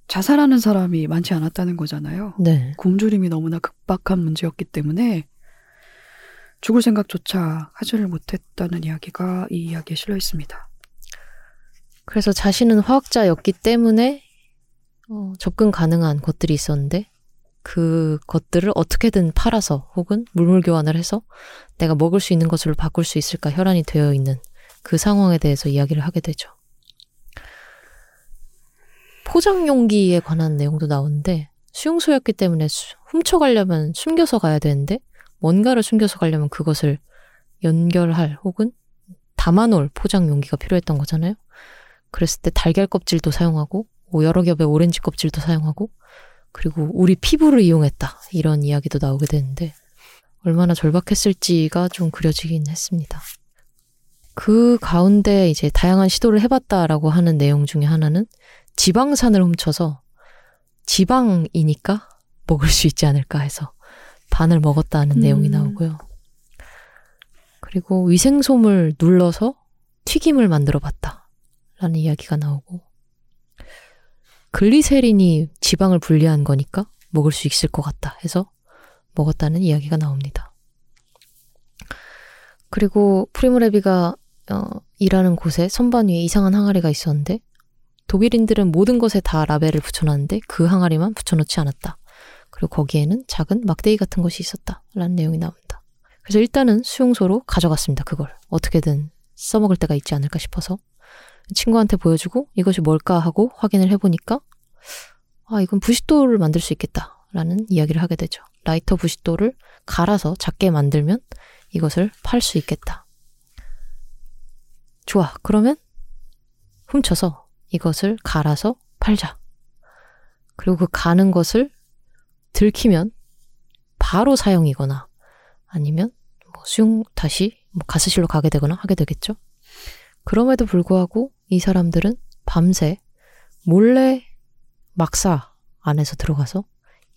S2: 자살하는 사람이 많지 않았다는 거잖아요.
S4: 네.
S2: 굶주림이 너무나 급박한 문제였기 때문에 죽을 생각조차 하지를 못했다는 이야기가 이 이야기에 실려 있습니다.
S4: 그래서 자신은 화학자였기 때문에 어, 접근 가능한 것들이 있었는데 그 것들을 어떻게든 팔아서 혹은 물물 교환을 해서 내가 먹을 수 있는 것으로 바꿀 수 있을까 혈안이 되어 있는 그 상황에 대해서 이야기를 하게 되죠. 포장 용기에 관한 내용도 나오는데 수용소였기 때문에 수- 훔쳐가려면 숨겨서 가야 되는데 뭔가를 숨겨서 가려면 그것을 연결할 혹은 담아놓을 포장 용기가 필요했던 거잖아요. 그랬을 때 달걀 껍질도 사용하고 뭐 여러 겹의 오렌지 껍질도 사용하고 그리고 우리 피부를 이용했다 이런 이야기도 나오게 되는데 얼마나 절박했을지가 좀 그려지긴 했습니다. 그 가운데 이제 다양한 시도를 해봤다라고 하는 내용 중에 하나는 지방산을 훔쳐서 지방이니까 먹을 수 있지 않을까 해서 반을 먹었다는
S2: 음.
S4: 내용이 나오고요. 그리고 위생솜을 눌러서 튀김을 만들어 봤다. 라는 이야기가 나오고. 글리세린이 지방을 분리한 거니까 먹을 수 있을 것 같다 해서 먹었다는 이야기가 나옵니다. 그리고 프리모레비가 어, 일하는 곳에 선반 위에 이상한 항아리가 있었는데 독일인들은 모든 것에 다 라벨을 붙여놨는데 그 항아리만 붙여놓지 않았다. 그리고 거기에는 작은 막대기 같은 것이 있었다. 라는 내용이 나옵니다. 그래서 일단은 수용소로 가져갔습니다. 그걸. 어떻게든 써먹을 때가 있지 않을까 싶어서. 친구한테 보여주고 이것이 뭘까 하고 확인을 해보니까 아, 이건 부싯돌을 만들 수 있겠다. 라는 이야기를 하게 되죠. 라이터 부싯돌을 갈아서 작게 만들면 이것을 팔 수 있겠다. 좋아. 그러면 훔쳐서 이것을 갈아서 팔자. 그리고 그 가는 것을 들키면 바로 사용이거나 아니면 뭐 수용 다시 뭐 가스실로 가게 되거나 하게 되겠죠. 그럼에도 불구하고 이 사람들은 밤새 몰래 막사 안에서 들어가서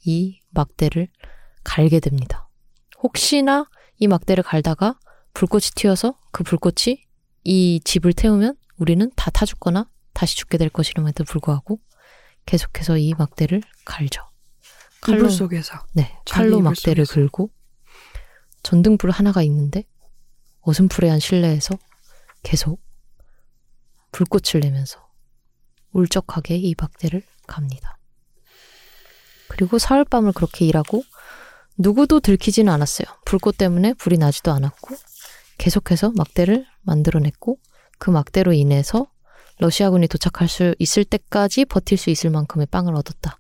S4: 이 막대를 갈게 됩니다. 혹시나 이 막대를 갈다가 불꽃이 튀어서 그 불꽃이 이 집을 태우면 우리는 다 타 죽거나 다시 죽게 될 것이름에도 불구하고 계속해서 이 막대를 갈죠.
S2: 이불 속에서.
S4: 네, 칼로 막대를
S2: 속에서.
S4: 긁고 전등불 하나가 있는데 어슴푸레한 실내에서 계속 불꽃을 내면서 울적하게 이 막대를 갑니다. 그리고 사흘밤을 그렇게 일하고 누구도 들키지는 않았어요. 불꽃 때문에 불이 나지도 않았고 계속해서 막대를 만들어냈고 그 막대로 인해서 러시아군이 도착할 수 있을 때까지 버틸 수 있을 만큼의 빵을 얻었다.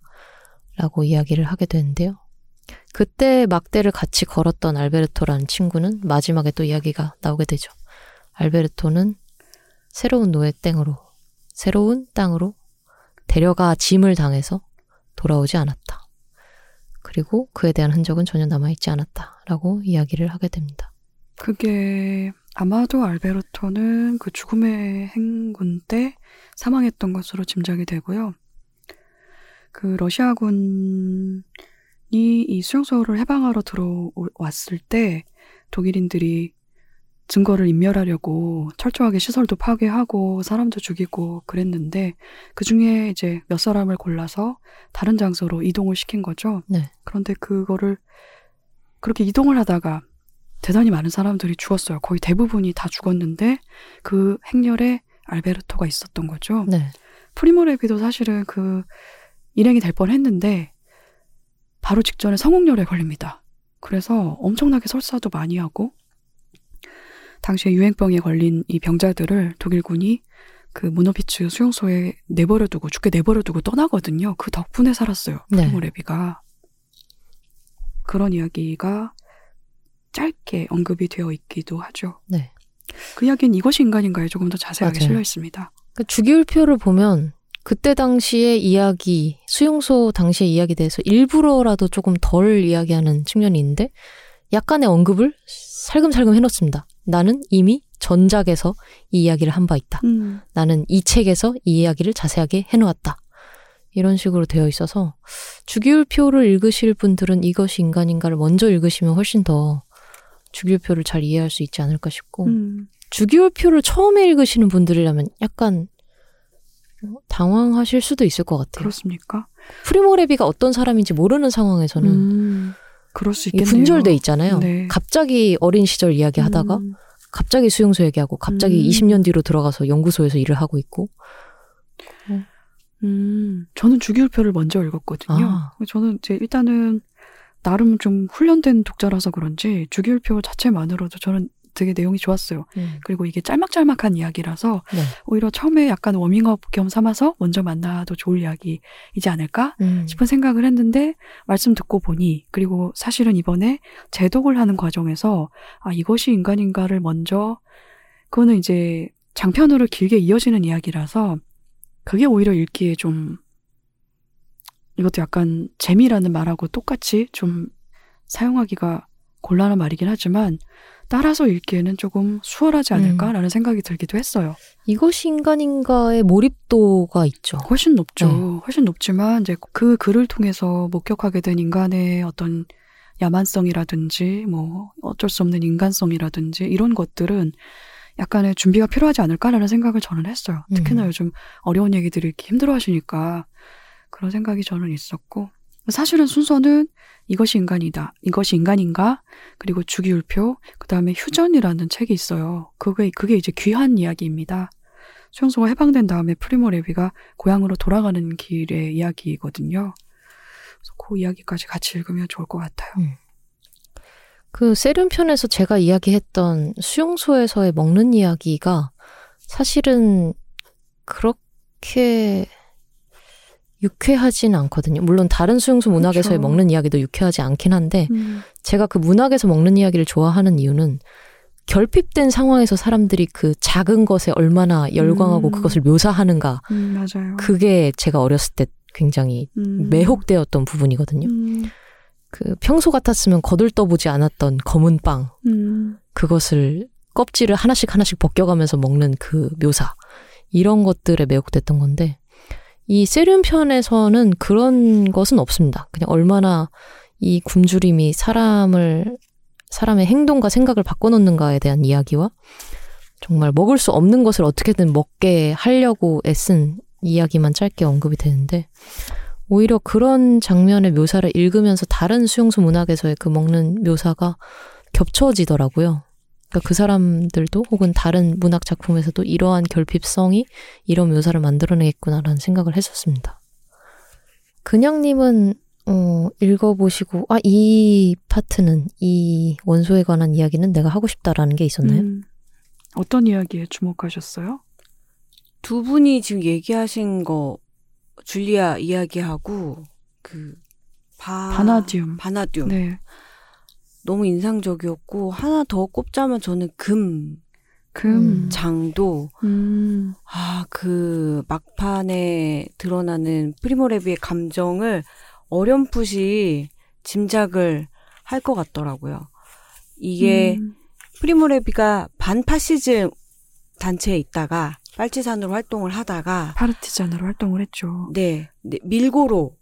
S4: 라고 이야기를 하게 되는데요. 그때 막대를 같이 걸었던 알베르토라는 친구는 마지막에 또 이야기가 나오게 되죠. 알베르토는 새로운 노예 땡으로, 새로운 땅으로 데려가 짐을 당해서 돌아오지 않았다. 그리고 그에 대한 흔적은 전혀 남아있지 않았다. 라고 이야기를 하게 됩니다.
S2: 그게 아마도 알베르토는 그 죽음의 행군 때 사망했던 것으로 짐작이 되고요. 그 러시아군이 이 수용소를 해방하러 들어왔을 때 독일인들이 증거를 인멸하려고 철저하게 시설도 파괴하고 사람도 죽이고 그랬는데 그 중에 이제 몇 사람을 골라서 다른 장소로 이동을 시킨 거죠.
S4: 네.
S2: 그런데 그거를 그렇게 이동을 하다가 대단히 많은 사람들이 죽었어요. 거의 대부분이 다 죽었는데 그 행렬에 알베르토가 있었던 거죠.
S4: 네.
S2: 프리모레비도 사실은 그 일행이 될 뻔했는데 바로 직전에 성홍열에 걸립니다. 그래서 엄청나게 설사도 많이 하고 당시에 유행병에 걸린 이 병자들을 독일군이 그 모노비츠 수용소에 내버려두고 죽게 내버려두고 떠나거든요. 그 덕분에 살았어요.
S4: 네.
S2: 프리모레비가 그런 이야기가 짧게 언급이 되어 있기도 하죠.
S4: 네.
S2: 그 이야기는 이것이 인간인가에 조금 더 자세하게
S4: 맞아요.
S2: 실려 있습니다.
S4: 그 주기율표를 보면 그때 당시의 이야기, 수용소 당시의 이야기에 대해서 일부러라도 조금 덜 이야기하는 측면이 있는데 약간의 언급을 살금살금 해놓습니다. 나는 이미 전작에서 이 이야기를 한 바 있다.
S2: 음.
S4: 나는 이 책에서 이 이야기를 자세하게 해놓았다. 이런 식으로 되어 있어서 주기율표를 읽으실 분들은 이것이 인간인가를 먼저 읽으시면 훨씬 더 주기율표를 잘 이해할 수 있지 않을까 싶고
S2: 음.
S4: 주기율표를 처음에 읽으시는 분들이라면 약간 당황하실 수도 있을 것 같아요.
S2: 그렇습니까?
S4: 프리모레비가 어떤 사람인지 모르는 상황에서는
S2: 음. 그럴 수 있겠네요.
S4: 분절돼 있잖아요.
S2: 네.
S4: 갑자기 어린 시절 이야기하다가
S2: 음.
S4: 갑자기 수용소 얘기하고 갑자기
S2: 음.
S4: 20년 뒤로 들어가서 연구소에서 일을 하고 있고
S2: 음, 저는 주기율표를 먼저 읽었거든요.
S4: 아.
S2: 저는 이제 일단은 나름 좀 훈련된 독자라서 그런지 주기율표 자체만으로도 저는 되게 내용이 좋았어요. 그리고 이게 짤막짤막한 이야기라서
S4: 네.
S2: 오히려 처음에 약간 워밍업 겸 삼아서 먼저 만나도 좋을 이야기이지 않을까
S4: 음.
S2: 싶은 생각을 했는데 말씀 듣고 보니 그리고 사실은 이번에 제독을 하는 과정에서 아 이것이 인간인가를 먼저 그거는 이제 장편으로 길게 이어지는 이야기라서 그게 오히려 읽기에 좀 이것도 약간 재미라는 말하고 똑같이 좀 사용하기가 곤란한 말이긴 하지만 따라서 읽기에는 조금 수월하지 않을까라는 생각이 들기도 했어요.
S4: 이것이 인간인가의 몰입도가 있죠.
S2: 훨씬 높죠.
S4: 네.
S2: 훨씬 높지만 이제 그 글을 통해서 목격하게 된 인간의 어떤 야만성이라든지 뭐 어쩔 수 없는 인간성이라든지 이런 것들은 약간의 준비가 필요하지 않을까라는 생각을 저는 했어요. 특히나
S4: 음.
S2: 요즘 어려운 얘기들을 이렇게 힘들어 하시니까 그런 생각이 저는 있었고 사실은 순서는 이것이 인간이다. 이것이 인간인가? 그리고 주기율표, 그 다음에 휴전이라는 책이 있어요. 그게, 그게 이제 귀한 이야기입니다. 수용소가 해방된 다음에 프리모 레비가 고향으로 돌아가는 길의 이야기거든요. 그래서 그 이야기까지 같이 읽으면 좋을 것 같아요.
S4: 그 세륜 편에서 제가 이야기했던 수용소에서의 먹는 이야기가 사실은 그렇게 유쾌하진 않거든요. 물론 다른 수용소 문학에서의
S2: 그렇죠.
S4: 먹는 이야기도 유쾌하지 않긴 한데
S2: 음,
S4: 제가 그 문학에서 먹는 이야기를 좋아하는 이유는 결핍된 상황에서 사람들이 그 작은 것에 얼마나 열광하고
S2: 음.
S4: 그것을 묘사하는가.
S2: 음, 맞아요.
S4: 그게 제가 어렸을 때 굉장히
S2: 음,
S4: 매혹되었던 부분이거든요.
S2: 음,
S4: 그 평소 같았으면 거들떠보지 않았던 검은 빵.
S2: 음,
S4: 그것을 껍질을 하나씩 하나씩 벗겨가면서 먹는 그 묘사. 이런 것들에 매혹됐던 건데, 이 세륜 편에서는 그런 것은 없습니다. 그냥 얼마나 이 굶주림이 사람을, 사람의 행동과 생각을 바꿔놓는가에 대한 이야기와 정말 먹을 수 없는 것을 어떻게든 먹게 하려고 애쓴 이야기만 짧게 언급이 되는데, 오히려 그런 장면의 묘사를 읽으면서 다른 수용소 문학에서의 그 먹는 묘사가 겹쳐지더라고요. 그러니까 그 사람들도 혹은 다른 문학 작품에서도 이러한 결핍성이 이런 묘사를 만들어내겠구나라는 생각을 했었습니다. 그냥님은 어, 읽어보시고 아 이 파트는 이 원소에 관한 이야기는 내가 하고 싶다라는 게 있었나요?
S2: 음. 어떤 이야기에 주목하셨어요?
S3: 두 분이 지금 얘기하신 거 줄리아 이야기하고 그 바...
S2: 바나디움.
S3: 바나듐
S2: 네.
S3: 너무 인상적이었고 하나 더 꼽자면 저는 금
S2: 금.
S4: 음.
S3: 장도
S2: 음.
S3: 아그 막판에 드러나는 프리모레비의 감정을 어렴풋이 짐작을 할 것 같더라고요. 이게
S2: 음.
S3: 프리모레비가 반파시즘 단체에 있다가 빨치산으로 활동을 하다가
S2: 파르티잔으로 활동을 했죠.
S3: 네, 네, 밀고로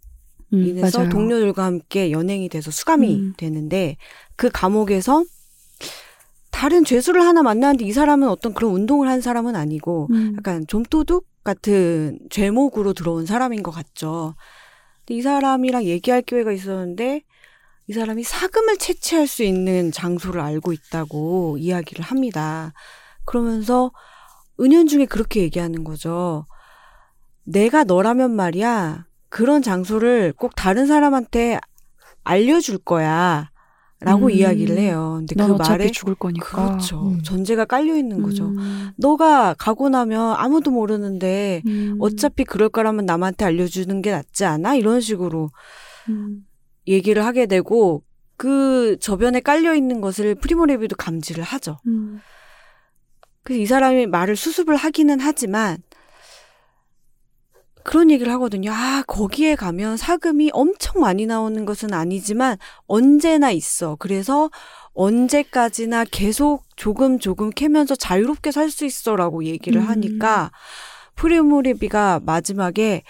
S2: 음,
S3: 인해서
S2: 맞아요.
S3: 동료들과 함께 연행이 돼서 수감이
S2: 음.
S3: 되는데 그 감옥에서 다른 죄수를 하나 만나는데 이 사람은 어떤 그런 운동을 한 사람은 아니고
S2: 음.
S3: 약간 좀도둑 같은 죄목으로 들어온 사람인 것 같죠. 근데 이 사람이랑 얘기할 기회가 있었는데 이 사람이 사금을 채취할 수 있는 장소를 알고 있다고 이야기를 합니다. 그러면서 은연중에 그렇게 얘기하는 거죠. 내가 너라면 말이야 그런 장소를 꼭 다른 사람한테 알려줄 거야. 라고
S2: 음.
S3: 이야기를 해요. 근데 넌그 말에
S2: 죽을 거니까.
S3: 그렇죠.
S4: 음.
S3: 전제가 깔려 있는 거죠.
S2: 음.
S3: 너가 가고 나면 아무도 모르는데
S2: 음.
S3: 어차피 그럴 거라면 남한테 알려주는 게 낫지 않아? 이런 식으로
S2: 음.
S3: 얘기를 하게 되고 그 저변에 깔려 있는 것을 프리모레비도 감지를 하죠.
S2: 음.
S3: 그래서 이 사람이 말을 수습을 하기는 하지만 그런 얘기를 하거든요. 아, 거기에 가면 사금이 엄청 많이 나오는 것은 아니지만 언제나 있어. 그래서 언제까지나 계속 조금 조금 캐면서 자유롭게 살 수 있어라고 얘기를
S2: 음.
S3: 하니까 프리모레비가 마지막에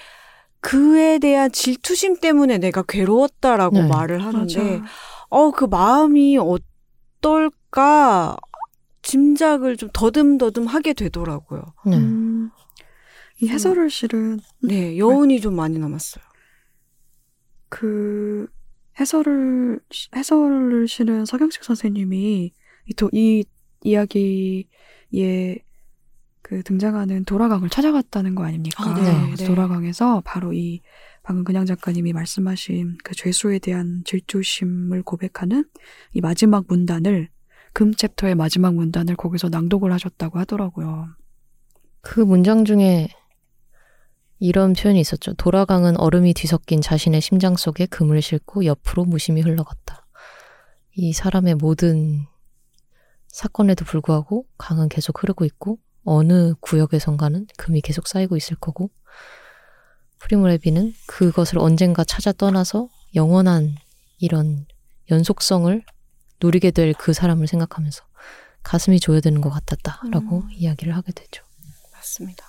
S3: 그에 대한 질투심 때문에 내가 괴로웠다라고
S4: 네.
S3: 말을 하는데
S2: 맞아.
S3: 어, 그 마음이 어떨까 짐작을 좀 더듬더듬 하게 되더라고요.
S4: 네.
S2: 음. 이 해설을 실은
S3: 네, 여운이 좀 많이 남았어요.
S2: 그 해설을 해설을 실은 서경식 선생님이 이, 도, 이 이야기에 그 등장하는 도라강을 찾아갔다는 거 아닙니까?
S3: 아,
S4: 네,
S3: 네.
S2: 도라강에서 바로 이 방금 그냥 작가님이 말씀하신 그 죄수에 대한 질투심을 고백하는 이 마지막 문단을 금 챕터의 마지막 문단을 거기서 낭독을 하셨다고 하더라고요.
S4: 그 문장 중에 이런 표현이 있었죠. 도라강은 얼음이 뒤섞인 자신의 심장 속에 금을 싣고 옆으로 무심히 흘러갔다. 이 사람의 모든 사건에도 불구하고 강은 계속 흐르고 있고 어느 구역에선가는 금이 계속 쌓이고 있을 거고 프리모레비는 그것을 언젠가 찾아 떠나서 영원한 이런 연속성을 누리게 될 그 사람을 생각하면서 가슴이 조여드는 것 같았다라고
S3: 음.
S4: 이야기를 하게 되죠.
S3: 맞습니다.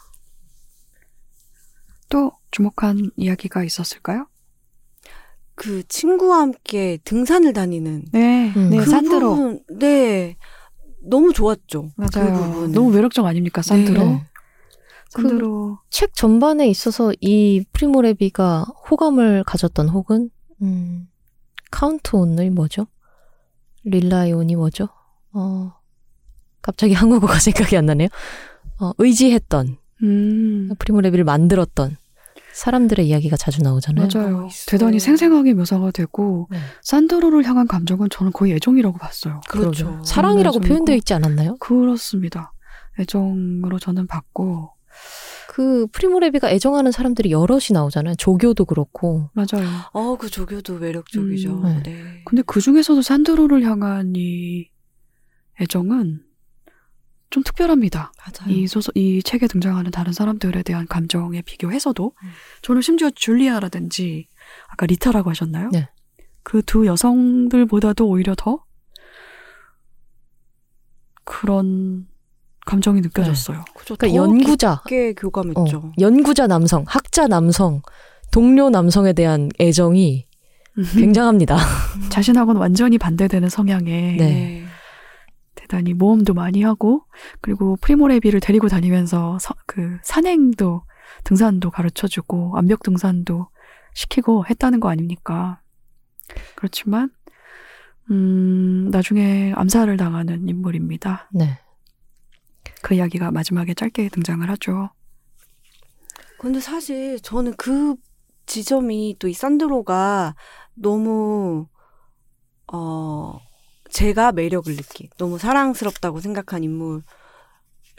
S2: 또 주목한 이야기가 있었을까요?
S3: 그 친구와 함께 등산을 다니는
S2: 네,
S4: 음.
S2: 네,
S3: 그
S2: 산드로.
S3: 부분, 네. 너무 좋았죠.
S2: 맞아요.
S3: 그 부분은.
S2: 너무 매력적 아닙니까, 산드로?
S3: 네.
S2: 산드로.
S4: 책 전반에 있어서 이 프리모레비가 호감을 가졌던 혹은 음, count on의 뭐죠? rely on이 뭐죠? 어, 갑자기 한국어가 생각이 안 나네요. 어, 의지했던
S2: 음,
S4: 프리모 레비를 만들었던 사람들의 이야기가 자주 나오잖아요.
S2: 맞아요.
S3: 어, 있어요.
S2: 대단히 생생하게 묘사가 되고
S4: 네.
S2: 산드로를 향한 감정은 저는 거의 애정이라고 봤어요.
S3: 그렇죠.
S4: 그러죠. 사랑이라고
S2: 좀
S4: 표현되어. 있지 않았나요?
S2: 그렇습니다. 애정으로 저는 봤고
S4: 그 프리모레비가 애정하는 사람들이 여럿이 나오잖아요. 조교도 그렇고.
S2: 맞아요.
S3: 어, 그 조교도 매력적이죠.
S2: 음,
S4: 네.
S3: 네.
S2: 근데 그 중에서도 산드로를 향한 이 애정은 좀 특별합니다.
S3: 맞아요.
S2: 이 소설, 이 책에 등장하는 다른 사람들에 대한 감정에 비교해서도
S3: 음.
S2: 저는 심지어 줄리아라든지 아까 리타라고 하셨나요?
S4: 네.
S2: 그 두 여성들보다도 오히려 더 그런 감정이 느껴졌어요.
S3: 그죠.
S4: 그러니까
S3: 더
S4: 연구자,
S3: 깊게
S4: 어,
S3: 교감했죠.
S4: 연구자 남성, 학자 남성, 동료 남성에 대한 애정이 굉장합니다.
S2: 자신하고는 완전히 반대되는 성향에
S4: 네.
S2: 대단히 모험도 많이 하고 그리고 프리모레비를 데리고 다니면서 서- 그 산행도 등산도 가르쳐주고 암벽 등산도 시키고 했다는 거 아닙니까? 그렇지만 음, 나중에 암살을 당하는 인물입니다.
S4: 네.
S2: 그 이야기가 마지막에 짧게 등장을 하죠.
S3: 근데 사실 저는 그 지점이 또 이 산드로가 너무 어 제가 매력을 느낀 너무 사랑스럽다고 생각한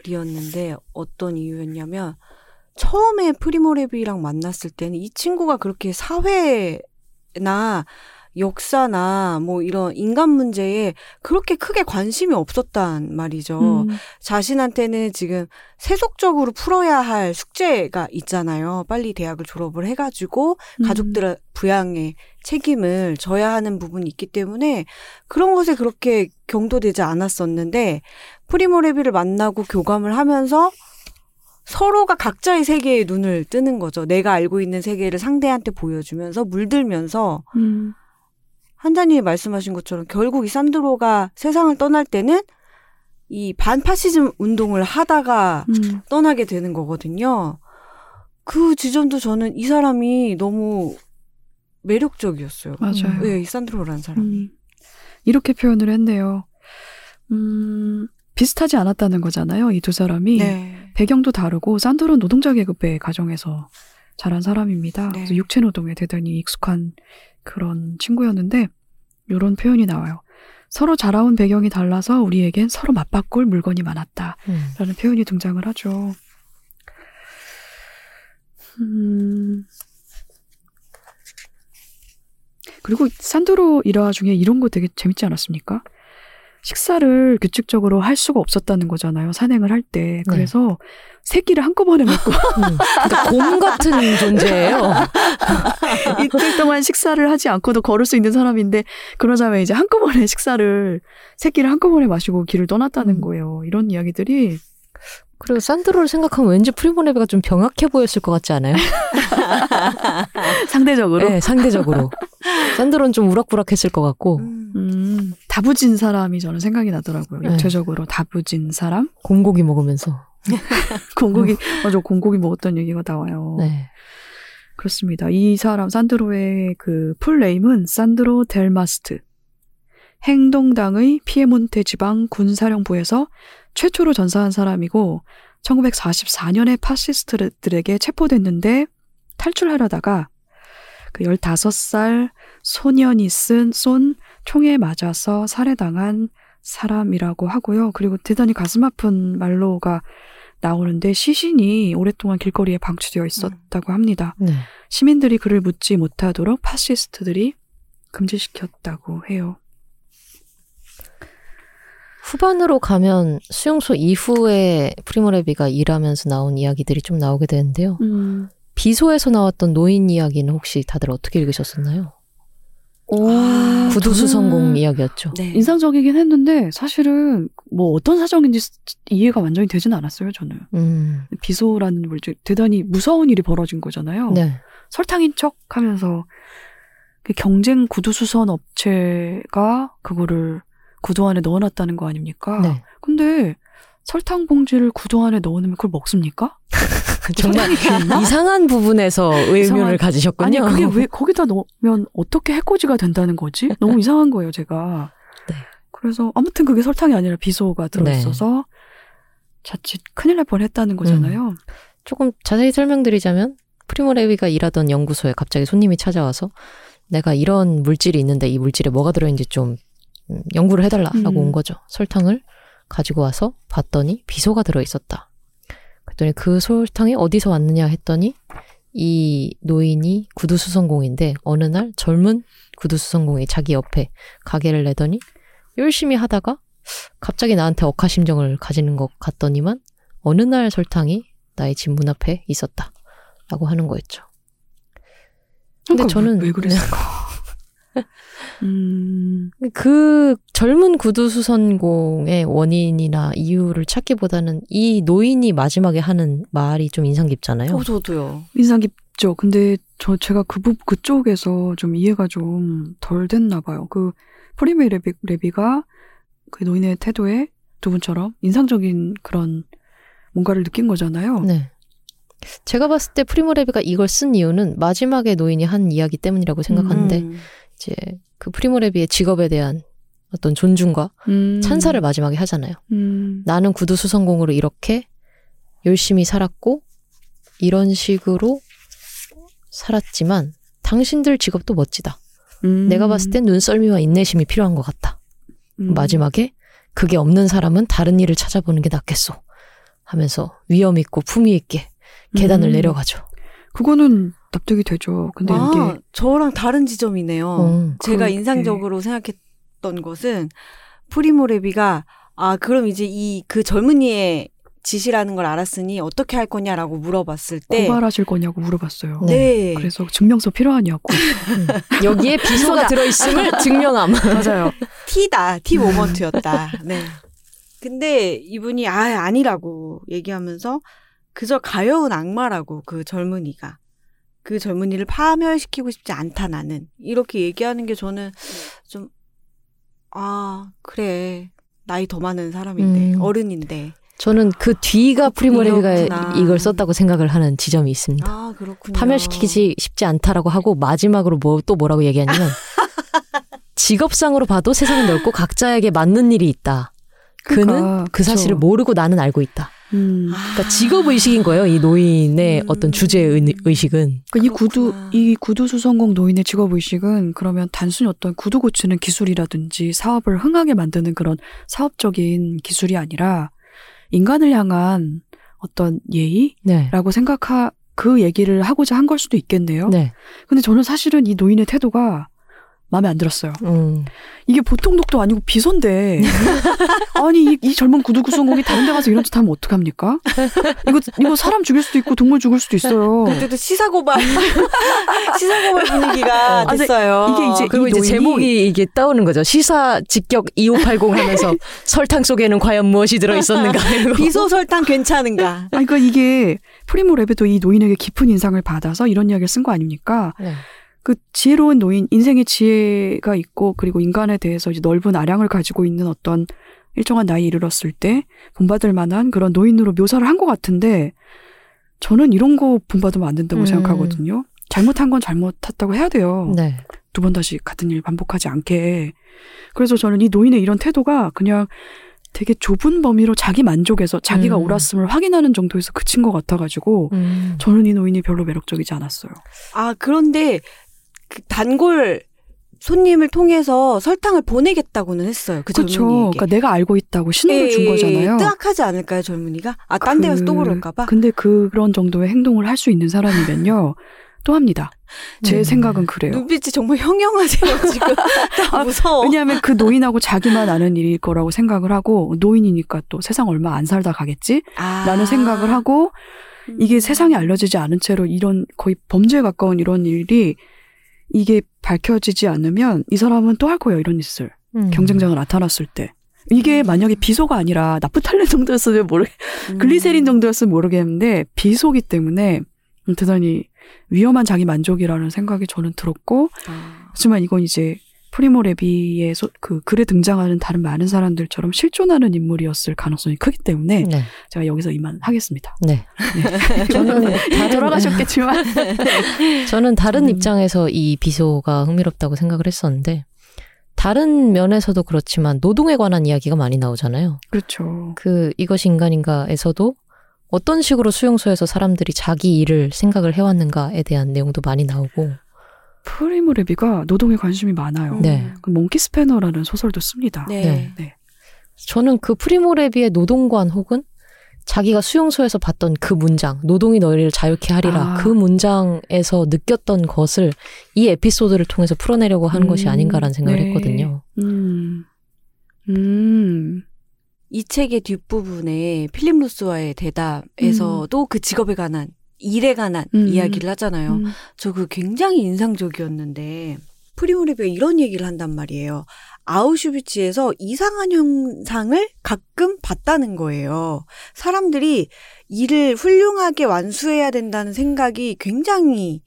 S3: 인물이었는데 어떤 이유였냐면 처음에 프리모레비랑 만났을 때는 이 친구가 그렇게 사회나 역사나 뭐 이런 인간 문제에 그렇게 크게 관심이 없었단 말이죠.
S2: 음,
S3: 자신한테는 지금 세속적으로 풀어야 할 숙제가 있잖아요. 빨리 대학을 졸업을 해가지고
S2: 음.
S3: 가족들 부양의 책임을 져야 하는 부분이 있기 때문에 그런 것에 그렇게 경도되지 않았었는데 프리모레비를 만나고 교감을 하면서 서로가 각자의 세계에 눈을 뜨는 거죠. 내가 알고 있는 세계를 상대한테 보여주면서 물들면서
S2: 음,
S3: 한자님이 말씀하신 것처럼 결국 이 산드로가 세상을 떠날 때는 이 반파시즘 운동을 하다가
S2: 음,
S3: 떠나게 되는 거거든요. 그 지점도 저는 이 사람이 너무 매력적이었어요.
S2: 맞아요.
S3: 네, 이 산드로라는 사람.
S2: 음, 이렇게 표현을 했네요. 음, 비슷하지 않았다는 거잖아요. 이 두 사람이.
S3: 네.
S2: 배경도 다르고 산드로는 노동자 계급의 가정에서 자란 사람입니다.
S3: 네.
S2: 그래서 육체 노동에 대단히 익숙한 그런 친구였는데 이런 표현이 나와요. 서로 자라온 배경이 달라서 우리에겐 서로 맞바꿀 물건이 많았다.
S4: 음.
S2: 라는 표현이 등장을 하죠. 음. 그리고 산드로 일화 중에 이런 거 되게 재밌지 않았습니까? 식사를 규칙적으로 할 수가 없었다는 거잖아요. 산행을 할 때. 그래서 세 끼를 한꺼번에 먹고
S4: 음. 그러니까 곰 같은 존재예요.
S2: 이틀 동안 식사를 하지 않고도 걸을 수 있는 사람인데 그러자면 이제 한꺼번에 식사를 세 끼를 한꺼번에 마시고 길을 떠났다는
S4: 음.
S2: 거예요. 이런 이야기들이
S4: 그리고 산드로를 생각하면 왠지 프리모레비가 좀 병약해 보였을 것 같지 않아요?
S2: 상대적으로
S4: 네, 상대적으로. 산드로는 좀 우락부락했을 것 같고
S3: 음.
S2: 음, 다부진 사람이 저는 생각이 나더라고요.
S4: 네.
S2: 육체적으로 다부진 사람?
S4: 곰고기 먹으면서.
S2: 공고기, 맞아, 공고기 먹었던 얘기가 나와요.
S4: 네.
S2: 그렇습니다. 이 사람, 산드로의 그 풀네임은 산드로 델마스트. 행동당의 피에몬테 지방 군사령부에서 최초로 전사한 사람이고, 1944년에 파시스트들에게 체포됐는데, 탈출하려다가, 그 15살 소년이 쓴, 쏜 총에 맞아서 살해당한 사람이라고 하고요. 그리고 대단히 가슴 아픈 말로가 나오는데 시신이 오랫동안 길거리에 방치되어 있었다고 합니다.
S4: 네.
S2: 시민들이 그를 묻지 못하도록 파시스트들이 금지시켰다고 해요.
S4: 후반으로 가면 수용소 이후에 프리모레비가 일하면서 나온 이야기들이 좀 나오게 되는데요.
S2: 음.
S4: 비소에서 나왔던 노인 이야기는 혹시 다들 어떻게 읽으셨었나요?
S2: 오,
S3: 아,
S4: 구두 수선공
S2: 저는
S4: 이야기였죠.
S3: 네.
S2: 인상적이긴 했는데 사실은 뭐 어떤 사정인지 스- 이해가 완전히 되지는 않았어요. 저는
S4: 음,
S2: 비소라는 물질 대단히 무서운 일이 벌어진 거잖아요.
S4: 네.
S2: 설탕인 척하면서 그 경쟁 구두 수선 업체가 그거를 구두 안에 넣어놨다는 거 아닙니까?
S4: 네.
S2: 근데 설탕 봉지를 구두 안에 넣어놓으면 그걸 먹습니까?
S4: 정말? 이상한 부분에서 의문을 가지셨군요.
S2: 아니 그게 왜 거기다 넣으면 어떻게 해코지가 된다는 거지? 너무 이상한 거예요, 제가.
S4: 네.
S2: 그래서 아무튼 그게 설탕이 아니라 비소가 들어있어서 자칫 큰일 날 뻔했다는 거잖아요.
S4: 조금 자세히 설명드리자면 프리모레비가 일하던 연구소에 갑자기 손님이 찾아와서 내가 이런 물질이 있는데 이 물질에 뭐가 들어있는지 좀 음, 연구를 해달라라고
S2: 음.
S4: 온 거죠. 설탕을 가지고 와서 봤더니 비소가 들어있었다. 그랬더니 그 설탕이 어디서 왔느냐 했더니 이 노인이 구두수선공인데 어느 날 젊은 구두수선공이 자기 옆에 가게를 내더니 열심히 하다가 갑자기 나한테 억하심정을 가지는 것 같더니만 어느 날 설탕이 나의 집 문 앞에 있었다. 라고 하는 거였죠. 근데 저는
S2: 왜, 왜 그랬을까? 음,
S4: 그 젊은 구두수선공의 원인이나 이유를 찾기보다는 이 노인이 마지막에 하는 말이 좀 인상 깊잖아요.
S3: 어, 저도요.
S2: 인상 깊죠. 근데 저 제가 그 부, 그쪽에서 좀 이해가 좀 덜 됐나 봐요. 그 프리메 레비, 레비가 그 노인의 태도에 두 분처럼 인상적인 그런 뭔가를 느낀 거잖아요.
S4: 네. 제가 봤을 때 프리모 레비가 이걸 쓴 이유는 마지막에 노인이 한 이야기 때문이라고 생각하는데
S3: 음.
S4: 이제 그 프리모레비의 직업에 대한 어떤 존중과
S2: 음,
S4: 찬사를 마지막에 하잖아요.
S2: 음,
S4: 나는 구두 수선공으로 이렇게 열심히 살았고 이런 식으로 살았지만 당신들 직업도 멋지다.
S2: 음,
S4: 내가 봤을 땐 눈썰미와 인내심이 필요한 것 같다.
S2: 음,
S4: 마지막에 그게 없는 사람은 다른 일을 찾아보는 게 낫겠소. 하면서 위험 있고 품위 있게 계단을
S2: 음,
S4: 내려가죠.
S2: 그거는 납득이 되죠. 근데
S3: 아,
S2: 이게
S3: 저랑 다른 지점이네요.
S4: 음,
S3: 제가
S2: 그렇게.
S3: 인상적으로 생각했던 것은 프리모 레비가 아 그럼 이제 이 그 젊은이의 짓이라는 걸 알았으니 어떻게 할 거냐라고 물어봤을 때
S2: 고발하실 거냐고 물어봤어요.
S3: 네.
S2: 그래서 증명서 필요하냐고.
S4: 여기에 비소가 들어있음을 증명함.
S2: 맞아요.
S3: T다. T 모먼트였다. 네. 근데 이분이 아 아니라고 얘기하면서 그저 가여운 악마라고 그 젊은이가 그 젊은이를 파멸시키고 싶지 않다 나는 이렇게 얘기하는 게 저는 좀 아 그래 나이 더 많은 사람인데
S4: 음.
S3: 어른인데
S4: 저는 그 뒤가 프리모레비가. 이걸 썼다고 생각을 하는 지점이 있습니다.
S3: 아
S4: 파멸시키기 쉽지 않다라고 하고 마지막으로 뭐 또 뭐라고 얘기하냐면 직업상으로 봐도 세상은 넓고 각자에게 맞는 일이 있다. 그는
S2: 그러니까,
S4: 그 사실을
S2: 그쵸.
S4: 모르고 나는 알고 있다.
S2: 음.
S3: 아,
S4: 그러니까 직업 의식인 거예요. 이 노인의
S3: 음.
S4: 어떤 주제 의식은.
S2: 그러니까 이 구두. 이 구두 수성공 노인의 직업 의식은 그러면 단순히 어떤 구두 고치는 기술이라든지 사업을 흥하게 만드는 그런 사업적인 기술이 아니라 인간을 향한 어떤 예의라고
S4: 네.
S2: 생각하 그 얘기를 하고자 한 걸 수도 있겠네요.
S4: 네.
S2: 근데 저는 사실은 이 노인의 태도가 마음에 안 들었어요.
S4: 음.
S2: 이게 보통 독도 아니고 비선데 아니 이, 이 젊은 구두 구성공이 다른 데 가서 이런 짓 하면 어떡합니까? 이거 이거 사람 죽일 수도 있고 동물 죽일 수도 있어요.
S3: 그때도 시사고발 시사고발 분위기가
S2: 아, 근데
S3: 됐어요
S2: 이게 이제
S4: 그리고 이제 제목이 이게 떠오는 거죠. 시사 직격 2580 하면서 설탕 속에는 과연 무엇이 들어 있었는가. 이러고.
S3: 비소 설탕 괜찮은가
S2: 아니 그러니까 이게 프리모 레베도 이 노인에게 깊은 인상을 받아서 이런 이야기를 쓴 거 아닙니까?
S4: 네.
S2: 그 지혜로운 노인, 인생의 지혜가 있고 그리고 인간에 대해서 이제 넓은 아량을 가지고 있는 어떤 일정한 나이에 이르렀을 때 본받을 만한 그런 노인으로 묘사를 한 것 같은데 저는 이런 거 본받으면 안 된다고
S4: 음.
S2: 생각하거든요. 잘못한 건 잘못했다고 해야 돼요.
S4: 네.
S2: 두번 다시 같은 일 반복하지 않게. 그래서 저는 이 노인의 이런 태도가 그냥 되게 좁은 범위로 자기 만족에서 자기가
S4: 음.
S2: 옳았음을 확인하는 정도에서 그친 것 같아가지고
S4: 음.
S2: 저는 이 노인이 별로 매력적이지 않았어요.
S3: 아 그런데 그 단골 손님을 통해서 설탕을 보내겠다고는 했어요 그
S2: 그렇죠.
S3: 젊은이에게
S2: 그러니까 내가 알고 있다고 신호를 준
S3: 예,
S2: 거잖아요.
S3: 뜨악하지 않을까요 젊은이가 아 딴데 가서 또 그럴까봐
S2: 근데 그런 정도의 행동을 할 수 있는 사람이면요. 또 합니다. 제
S4: 음.
S2: 생각은 그래요.
S3: 눈빛이 정말 형형하세요 지금. 다 무서워.
S2: 왜냐하면 그 노인하고 자기만 아는 일일 거라고 생각을 하고 노인이니까 또 세상 얼마 안 살다 가겠지?
S3: 아.
S2: 라는 생각을 하고 이게
S3: 음.
S2: 세상에 알려지지 않은 채로 이런 거의 범죄에 가까운 이런 일이 이게 밝혀지지 않으면 이 사람은 또 할 거예요 이런 짓을
S4: 음.
S2: 경쟁자가 나타났을 때 이게
S3: 음.
S2: 만약에 비소가 아니라 나프탈렌 정도였으면 모르
S3: 음.
S2: 글리세린 정도였으면 모르겠는데 비소기 때문에 대단히 위험한 자기 만족이라는 생각이 저는 들었고
S3: 아.
S2: 하지만 이건 이제 프리모 레비의 소- 그 글에 등장하는 다른 많은 사람들처럼 실존하는 인물이었을 가능성이 크기 때문에
S4: 네.
S2: 제가 여기서 이만하겠습니다.
S4: 네. 저는 다른
S2: 돌아가셨겠지만
S4: 저는 다른
S2: 음.
S4: 입장에서 이 비소가 흥미롭다고 생각을 했었는데 다른 면에서도 그렇지만 노동에 관한 이야기가 많이 나오잖아요.
S2: 그렇죠.
S4: 그 이것이 인간인가에서도 어떤 식으로 수용소에서 사람들이 자기 일을 생각을 해왔는가에 대한 내용도 많이 나오고
S2: 프리모 레비가 노동에 관심이 많아요.
S4: 네.
S2: 그 몽키 스패너라는 소설도 씁니다.
S3: 네.
S4: 네.
S2: 네.
S4: 저는 그 프리모 레비의 노동관 혹은 자기가 수용소에서 봤던 그 문장, 노동이 너희를 자유케 하리라.
S2: 아.
S4: 그 문장에서 느꼈던 것을 이 에피소드를 통해서 풀어내려고 한
S2: 음,
S4: 것이 아닌가라는 생각을
S2: 네.
S4: 했거든요.
S2: 음. 음.
S3: 이 책의 뒷부분에 필립 루스와의 대답에서도 그 직업에 관한 일에 관한
S2: 음.
S3: 이야기를 하잖아요.
S2: 음.
S3: 저그 굉장히 인상적이었는데 프리모레비가 이런 얘기를 한단 말이에요. 아우슈비츠에서 이상한 현상을 가끔 봤다는 거예요. 사람들이 일을 훌륭하게 완수해야 된다는 생각이 굉장히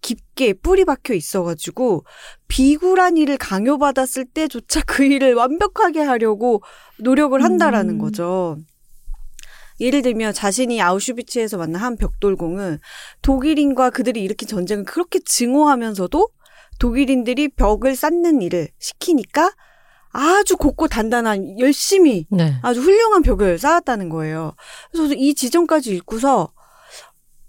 S3: 깊게 뿌리 박혀 있어가지고 비굴한 일을 강요받았을 때조차 그 일을 완벽하게 하려고 노력을 한다라는
S2: 음.
S3: 거죠. 예를 들면 자신이 아우슈비츠에서 만난 한 벽돌공은 독일인과 그들이 일으킨 전쟁을 그렇게 증오하면서도 독일인들이 벽을 쌓는 일을 시키니까 아주 곱고 단단한 열심히
S4: 네.
S3: 아주 훌륭한 벽을 쌓았다는 거예요. 그래서 이 지점까지 읽고서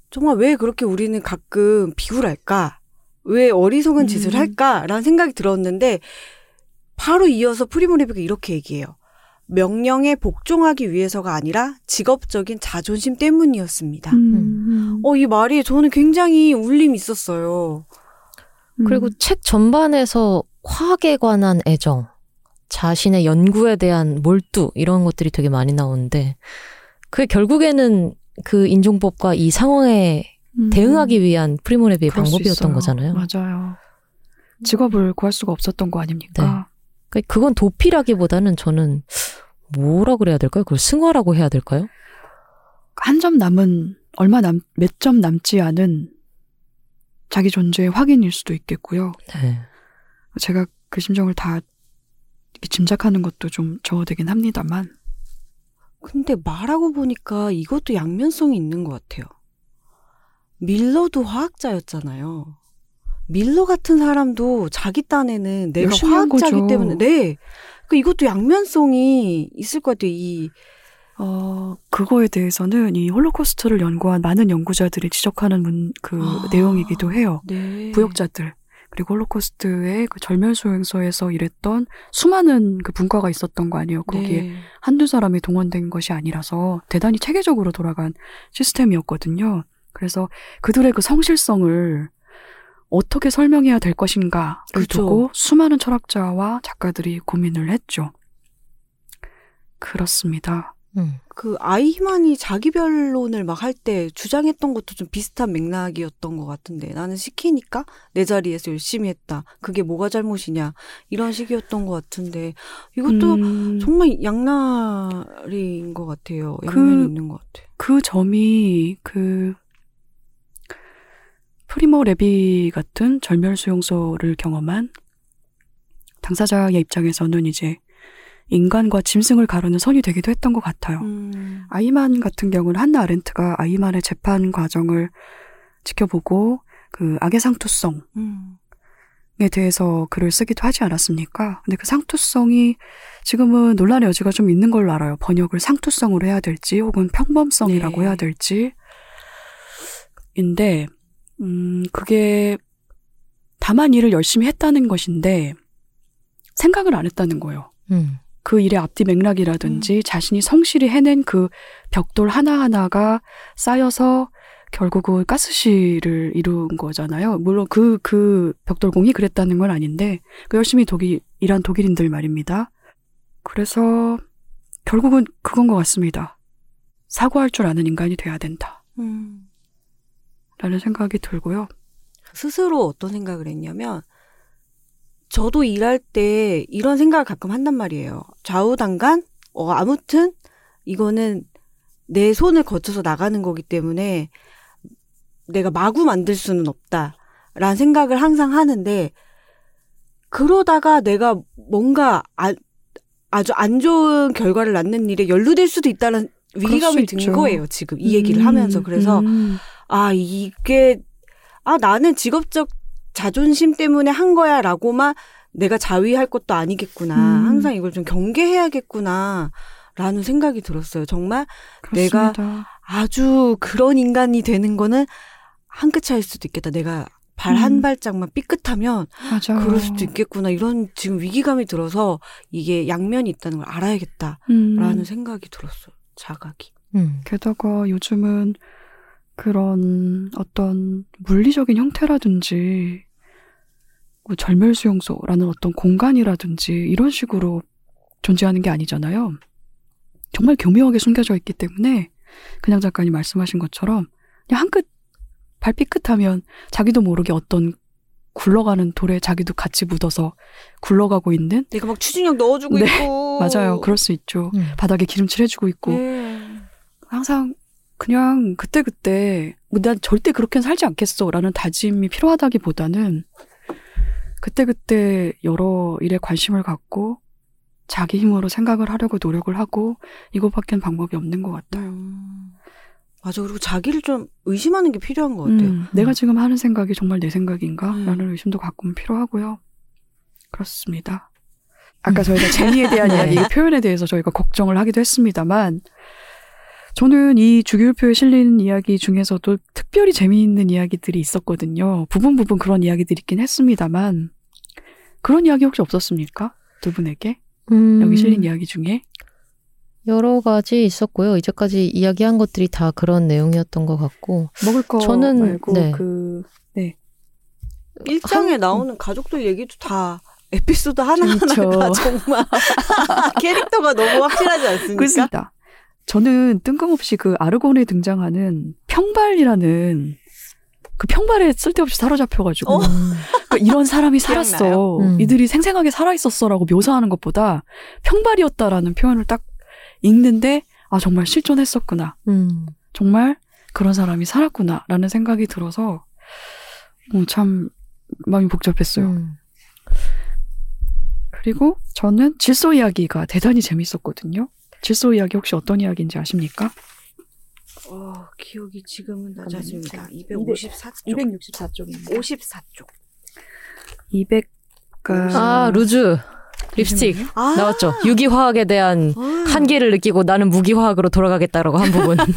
S3: 정말 왜 그렇게 우리는 가끔 비굴할까? 왜 어리석은
S2: 음.
S3: 짓을 할까? 라는 생각이 들었는데 바로 이어서 프리모레비가 이렇게 얘기해요. 명령에 복종하기 위해서가 아니라 직업적인 자존심 때문이었습니다.
S2: 음.
S3: 어, 이 말이 저는 굉장히 울림이 있었어요.
S4: 그리고 책 전반에서 화학에 관한 애정, 자신의 연구에 대한 몰두 이런 것들이 되게 많이 나오는데 그게 결국에는 그 인종법과 이 상황에
S2: 음.
S4: 대응하기 위한 프리모레비의 방법이었던. 거잖아요.
S2: 맞아요. 직업을 구할 수가 없었던 거 아닙니까?
S4: 그러니까 그건 도피라기보다는 저는 뭐라 그래야 될까요? 그걸 승화라고 해야 될까요?
S2: 한 점 남은 얼마 남 몇 점 남지 않은 자기 존재의 확인일 수도 있겠고요.
S4: 네.
S2: 제가 그 심정을 다 짐작하는 것도 좀 저어되긴 합니다만
S3: 근데 말하고 보니까 이것도 양면성이 있는 것 같아요. 밀러도 화학자였잖아요. 밀러 같은 사람도 자기 딴에는 내가 화학자기. 때문에 네. 그 이것도 양면성이 있을 것 같아요. 이
S2: 어 그거에 대해서는 이 홀로코스트를 연구한 많은 연구자들이 지적하는 문, 그
S3: 아.
S2: 내용이기도 해요.
S3: 네.
S2: 부역자들 그리고 홀로코스트의 그 절멸소행소에서 일했던 수많은 그 분과가 있었던 거 아니에요. 거기에
S3: 네.
S2: 한두 사람이 동원된 것이 아니라서 대단히 체계적으로 돌아간 시스템이었거든요. 그래서 그들의 그 성실성을 어떻게 설명해야 될 것인가를
S3: 그렇죠.
S2: 두고 수많은 철학자와 작가들이 고민을 했죠. 그렇습니다.
S4: 음.
S3: 그 아이히만이 자기 변론을 막 할 때 주장했던 것도 좀 비슷한 맥락이었던 것 같은데 나는 시키니까 내 자리에서 열심히 했다. 그게 뭐가 잘못이냐 이런 식이었던 것 같은데 이것도
S2: 음,
S3: 정말 양날인 것 같아요.
S2: 그-
S3: 양면이 있는 것 같아요.
S2: 그 점이 그 프리모 레비 같은 절멸 수용소를 경험한 당사자의 입장에서는 이제 인간과 짐승을 가르는 선이 되기도 했던 것 같아요.
S3: 음.
S2: 아이만 같은 경우는 한나 아렌트가 아이만의 재판 과정을 지켜보고 그 악의 상투성에
S3: 음.
S2: 대해서 글을 쓰기도 하지 않았습니까? 근데 그 상투성이 지금은 논란의 여지가 좀 있는 걸로 알아요. 번역을 상투성으로 해야 될지 혹은 평범성이라고
S3: 네.
S2: 해야 될지. 인데, 음, 그게 다만 일을 열심히 했다는 것인데 생각을 안 했다는 거예요.
S4: 음.
S2: 그 일의 앞뒤 맥락이라든지 자신이 성실히 해낸 그 벽돌 하나하나가 쌓여서 결국은 가스시를 이룬 거잖아요. 물론 그, 그 벽돌공이 그랬다는 건 아닌데, 그 열심히 독일, 일한 독일인들 말입니다. 그래서 결국은 그건 것 같습니다. 사고할 줄 아는 인간이 돼야 된다.
S3: 음.
S2: 라는 생각이 들고요.
S3: 스스로 어떤 생각을 했냐면 저도 일할 때 이런 생각을 가끔 한단 말이에요. 좌우당간 어 아무튼 이거는 내 손을 거쳐서 나가는 거기 때문에 내가 마구 만들 수는 없다 라는 생각을 항상 하는데 그러다가 내가 뭔가 아, 아주 안 좋은 결과를 낳는 일에 연루될 수도 있다는 위기감이 든. 거예요. 지금 이 얘기를
S2: 음,
S3: 하면서 그래서
S2: 음,
S3: 아, 이게, 아, 나는 직업적 자존심 때문에 한 거야 라고만 내가 자위할 것도 아니겠구나.
S2: 음.
S3: 항상 이걸 좀 경계해야겠구나. 라는 생각이 들었어요. 정말 내가
S2: 그렇습니다.
S3: 아주 그런 인간이 되는 거는 한 끗 차일 수도 있겠다. 내가 발한
S2: 음.
S3: 발짝만 삐끗하면
S2: 맞아요.
S3: 그럴 수도 있겠구나. 이런 지금 위기감이 들어서 이게 양면이 있다는 걸 알아야겠다.
S2: 음.
S3: 라는 생각이 들었어요. 자각이.
S4: 음.
S2: 게다가 요즘은 그런 어떤 물리적인 형태라든지 뭐 절멸수용소라는 어떤 공간이라든지 이런 식으로 존재하는 게 아니잖아요. 정말 교묘하게 숨겨져 있기 때문에 그냥 작가님 말씀하신 것처럼 그냥 한 끗 발삐끗하면 자기도 모르게 어떤 굴러가는 돌에 자기도 같이 묻어서 굴러가고 있는
S3: 내가 막 추진력 넣어주고
S2: 네,
S3: 있고.
S2: 맞아요. 그럴 수 있죠.
S4: 음.
S2: 바닥에 기름칠 해주고 있고
S3: 네.
S2: 항상 그냥 그때그때 뭐 난 절대 그렇게는 살지 않겠어라는 다짐이 필요하다기보다는 그때그때 여러 일에 관심을 갖고 자기 힘으로 생각을 하려고 노력을 하고 이것밖엔 방법이 없는 것 같아요.
S3: 음. 맞아. 그리고 자기를 좀 의심하는 게 필요한 것 같아요.
S2: 음, 내가 지금 하는 생각이 정말 내 생각인가?
S3: 음.
S2: 라는 의심도 가끔 필요하고요. 그렇습니다. 아까 저희가 재미에 대한
S4: 네.
S2: 이야기, 이 표현에 대해서 저희가 걱정을 하기도 했습니다만, 저는 이 주기율표에 실린 이야기 중에서도 특별히 재미있는 이야기들이 있었거든요. 부분 부분 그런 이야기들이 있긴 했습니다만, 그런 이야기 혹시 없었습니까? 두 분에게?
S4: 음.
S2: 여기 실린 이야기 중에?
S4: 여러 가지 있었고요. 이제까지 이야기한 것들이 다 그런 내용이었던 것 같고.
S2: 먹을 거
S4: 저는,
S2: 말고
S4: 네.
S2: 그,
S3: 일장에
S4: 한-
S3: 나오는 가족들 얘기도 다 에피소드 하나하나가. 다 정말 캐릭터가 너무 확실하지 않습니까?
S2: 그렇습니다. 저는 뜬금없이 그 아르곤에 등장하는 평발이라는 그 평발에 쓸데없이 사로잡혀가지고
S3: 어.
S4: 음.
S2: 그 이런 사람이 살았어.
S4: 음.
S2: 이들이 생생하게 살아 있었어라고 묘사하는 것보다 평발이었다라는 표현을 딱 읽는데 아 정말 실존했었구나.
S4: 음.
S2: 정말 그런 사람이 살았구나라는 생각이 들어서 어, 참 마음이 복잡했어요.
S4: 음.
S2: 그리고 저는 질소 이야기가 대단히 재밌었거든요. 질소 이야기 혹시 어떤 이야기인지 아십니까?
S3: 어, 기억이 지금은. 낮아집니다.
S2: 자,
S3: 254쪽.
S2: 264쪽입니다.
S3: 54쪽.
S2: 200가
S4: 아, 루즈. 립스틱.
S3: 아,
S4: 나왔죠. 유기화학에 대한
S3: 아.
S4: 한계를 느끼고 나는 무기화학으로 돌아가겠다라고 한 부분.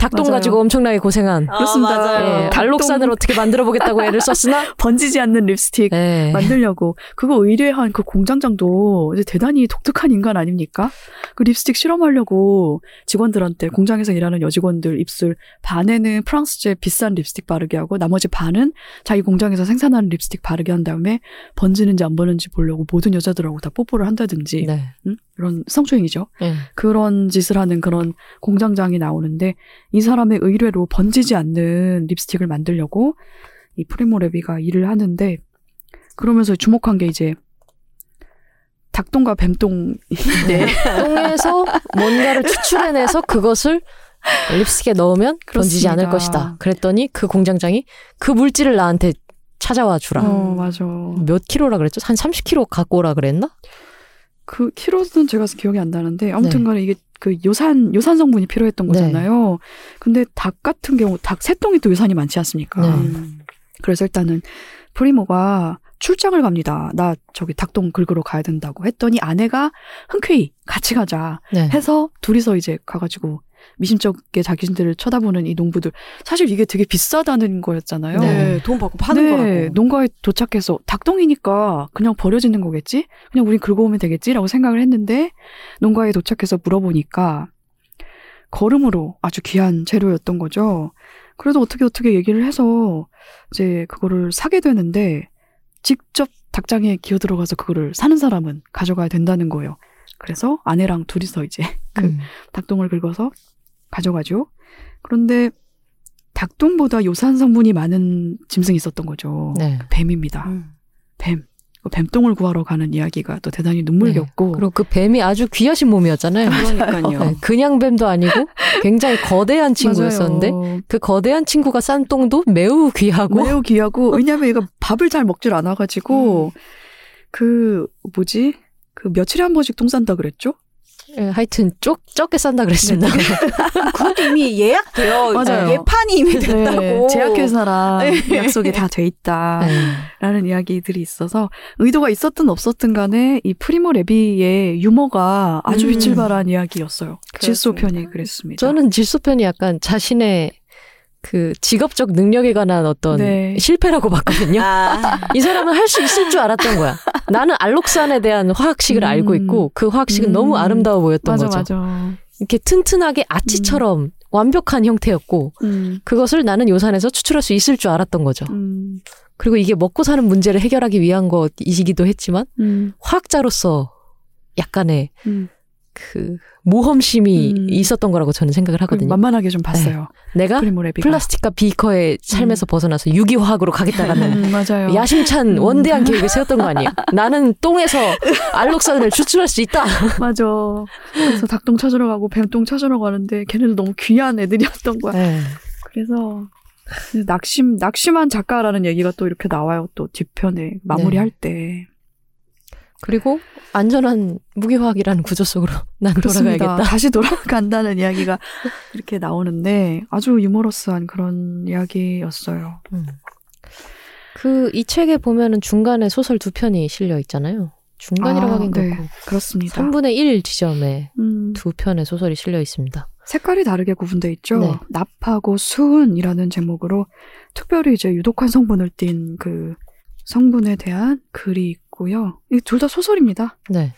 S4: 닭똥. 가지고 엄청나게 고생한.
S3: 아,
S2: 그렇습니다.
S4: 예. 알록산을 어떻게 만들어 보겠다고 애를 썼으나
S2: 번지지 않는 립스틱
S4: 예.
S2: 만들려고 그거 의뢰한 그 공장장도 이제 대단히 독특한 인간 아닙니까? 그 립스틱 실험하려고 직원들한테 공장에서 일하는 여직원들 입술 반에는 프랑스제 비싼 립스틱 바르게 하고 나머지 반은 자기 공장에서 생산하는 립스틱 바르게 한 다음에 번지는지 안 번지는지 보려고 모든 여자들하고 다 뽀뽀를 한다든지
S4: 네.
S2: 응? 이런 성추행이죠.
S4: 예.
S2: 그런 짓을 하는 그런 공장장이 나오는데 이 사람의 의뢰로 번지지 않는 립스틱을 만들려고 이 프리모 레비가 일을 하는데 그러면서 주목한 게 이제 닭똥과 뱀똥인데
S4: 똥에서 뭔가를 추출해내서 그것을 립스틱에 넣으면 번지지 않을
S2: 그렇습니다.
S4: 것이다. 그랬더니 그 공장장이 그 물질을 나한테 찾아와 주라.
S2: 어 맞아
S4: 몇 킬로라 그랬죠? 한 30킬로 갖고 오라 그랬나?
S2: 그 키로는 제가 기억이 안 나는데
S4: 네.
S2: 아무튼간에 이게 그 요산 요산 성분이 필요했던
S4: 네.
S2: 거잖아요. 근데 닭 같은 경우 닭 새똥이 또 요산이 많지 않습니까?
S4: 네.
S3: 음.
S2: 그래서 일단은 프리모가 출장을 갑니다. 나 저기 닭똥 긁으러 가야 된다고 했더니 아내가 흔쾌히 같이 가자
S4: 네.
S2: 해서 둘이서 이제 가가지고 미심쩍게 자기들을 쳐다보는 이 농부들 사실 이게 되게 비싸다는 거였잖아요.
S3: 네, 돈 받고 파는
S2: 네,
S3: 거라고.
S2: 농가에 도착해서 닭똥이니까 그냥 버려지는 거겠지? 그냥 우린 긁어오면 되겠지라고 생각을 했는데 농가에 도착해서 물어보니까 걸음으로 아주 귀한 재료였던 거죠. 그래도 어떻게 어떻게 얘기를 해서 이제 그거를 사게 되는데 직접 닭장에 기어 들어가서 그거를 사는 사람은 가져가야 된다는 거예요. 그래서 아내랑 둘이서 이제 그
S4: 음.
S2: 닭똥을 긁어서 가져가죠. 그런데 닭똥보다 요산 성분이 많은 짐승이 있었던 거죠.
S4: 네.
S2: 뱀입니다.
S3: 음.
S2: 뱀. 그 뱀똥을 구하러 가는 이야기가 또 대단히 눈물겹고
S4: 그리고 그 뱀이 아주 귀하신 몸이었잖아요.
S3: 그러니까요.
S4: 네, 그냥 뱀도 아니고 굉장히 거대한 친구였었는데
S2: 맞아요.
S4: 그 거대한 친구가 싼 똥도 매우 귀하고
S2: 매우 귀하고 왜냐면 얘가 밥을 잘 먹질 않아가지고 그 뭐지 그 며칠에 한 번씩 똥 싼다 그랬죠?
S4: 예, 하여튼 쪽 적게 싼다 그랬습니다.
S3: 그것도 이미 예약돼요.
S2: 맞아요.
S3: 예판이 이미 됐다고.
S2: 네, 제약회사랑
S3: 네.
S2: 약속이 다 돼 있다라는
S4: 네.
S2: 이야기들이 있어서 의도가 있었든 없었든 간에 이 프리모 레비의 유머가 아주
S3: 음.
S2: 빛을 발한 이야기였어요. 질소
S3: 그렇습니다.
S2: 편이 그랬습니다.
S4: 저는 질소 편이 약간 자신의 그 직업적 능력에 관한 어떤
S2: 네.
S4: 실패라고 봤거든요.
S3: 아,
S4: 이 사람은 할 수 있을 줄 알았던 거야. 나는 알록산에 대한 화학식을
S2: 음.
S4: 알고 있고 그 화학식은
S2: 음.
S4: 너무 아름다워 보였던
S2: 맞아
S4: 거죠.
S2: 맞아.
S4: 이렇게 튼튼하게 아치처럼 완벽한 형태였고
S2: 음,
S4: 그것을 나는 요산에서 추출할 수 있을 줄 알았던 거죠.
S2: 음,
S4: 그리고 이게 먹고 사는 문제를 해결하기 위한 것이기도 했지만
S2: 음,
S4: 화학자로서 약간의
S2: 음.
S4: 그 모험심이
S2: 음.
S4: 있었던 거라고 저는 생각을 하거든요.
S2: 만만하게 좀 봤어요.
S4: 내가
S2: 프리모 레비가.
S4: 플라스틱과 비커의 삶에서 벗어나서 유기화학으로 가겠다라는
S2: 음, 맞아요.
S4: 야심찬
S2: 음.
S4: 원대한 계획을 세웠던 거 아니에요? 나는 똥에서 알록산을 추출할 수 있다.
S2: 맞아. 그래서 닭똥 찾으러 가고 뱀똥 찾으러 가는데 걔네들 너무 귀한 애들이었던 거야.
S4: 네.
S2: 그래서 낙심 낙심한 작가라는 얘기가 또 이렇게 나와요. 또 뒤편에 마무리할 때.
S4: 그리고 안전한 무기화학이라는 구조 속으로 난
S2: 그렇습니다.
S4: 돌아가야겠다.
S2: 다시 돌아간다는 이야기가 이렇게 나오는데 아주 유머러스한 그런 이야기였어요.
S4: 음. 그이 책에 보면은 중간에 소설 두 편이 실려 있잖아요. 중간이라고
S2: 아,
S4: 하긴
S2: 네.
S4: 그렇고
S2: 그렇습니다.
S4: 3분의 1 지점에
S2: 음,
S4: 두 편의 소설이 실려 있습니다.
S2: 색깔이 다르게 구분돼 있죠.
S4: 네.
S2: 납하고 수은이라는 제목으로 특별히 이제 유독한 성분을 띤그 성분에 대한 글이 있고요. 이둘다 소설입니다.
S4: 네.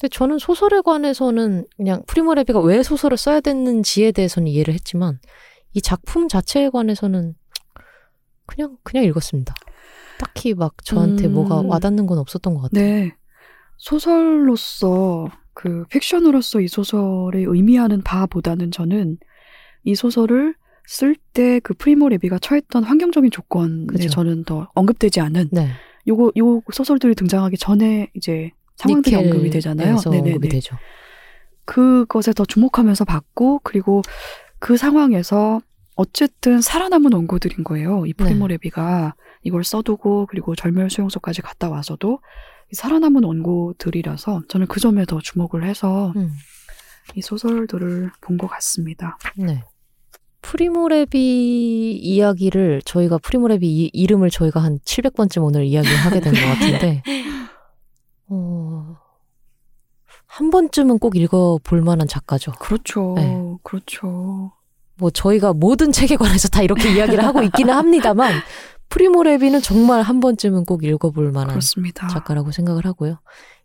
S4: 근데 저는 소설에 관해서는 그냥 프리모 레비가 왜 소설을 써야 됐는지에 대해서는 이해를 했지만 이 작품 자체에 관해서는 그냥 그냥 읽었습니다. 딱히 막 저한테
S2: 음.
S4: 뭐가 와닿는 건 없었던 것 같아요.
S2: 네. 소설로서 그 픽션으로서 이 소설이 의미하는 바보다는 저는 이 소설을 쓸 때 그 프리모 레비가 처했던 환경적인 조건에
S4: 그죠.
S2: 저는 더 언급되지 않은
S4: 네.
S2: 요거 요 소설들이 등장하기 전에 이제 상황들이 언급이 되잖아요.
S4: 니켈에서 언급이 되죠.
S2: 그것에 더 주목하면서 봤고 그리고 그 상황에서 어쨌든 살아남은 원고들인 거예요. 이 프리모
S4: 네.
S2: 레비가 이걸 써두고 그리고 절멸 수용소까지 갔다 와서도 이 살아남은 원고들이라서 저는 그 점에 더 주목을 해서
S4: 음.
S2: 이 소설들을 본 것 같습니다.
S4: 네. 프리모레비 이야기를 저희가 프리모레비 이, 이름을 저희가 한 700번쯤 오늘 이야기하게 된 것 같은데 어, 한 번쯤은 꼭 읽어볼 만한 작가죠.
S2: 그렇죠.
S4: 네.
S2: 그렇죠.
S4: 뭐 저희가 모든 책에 관해서 다 이렇게 이야기를 하고 있기는 합니다만 프리모레비는 정말 한 번쯤은 꼭 읽어볼 만한
S2: 그렇습니다.
S4: 작가라고 생각을 하고요.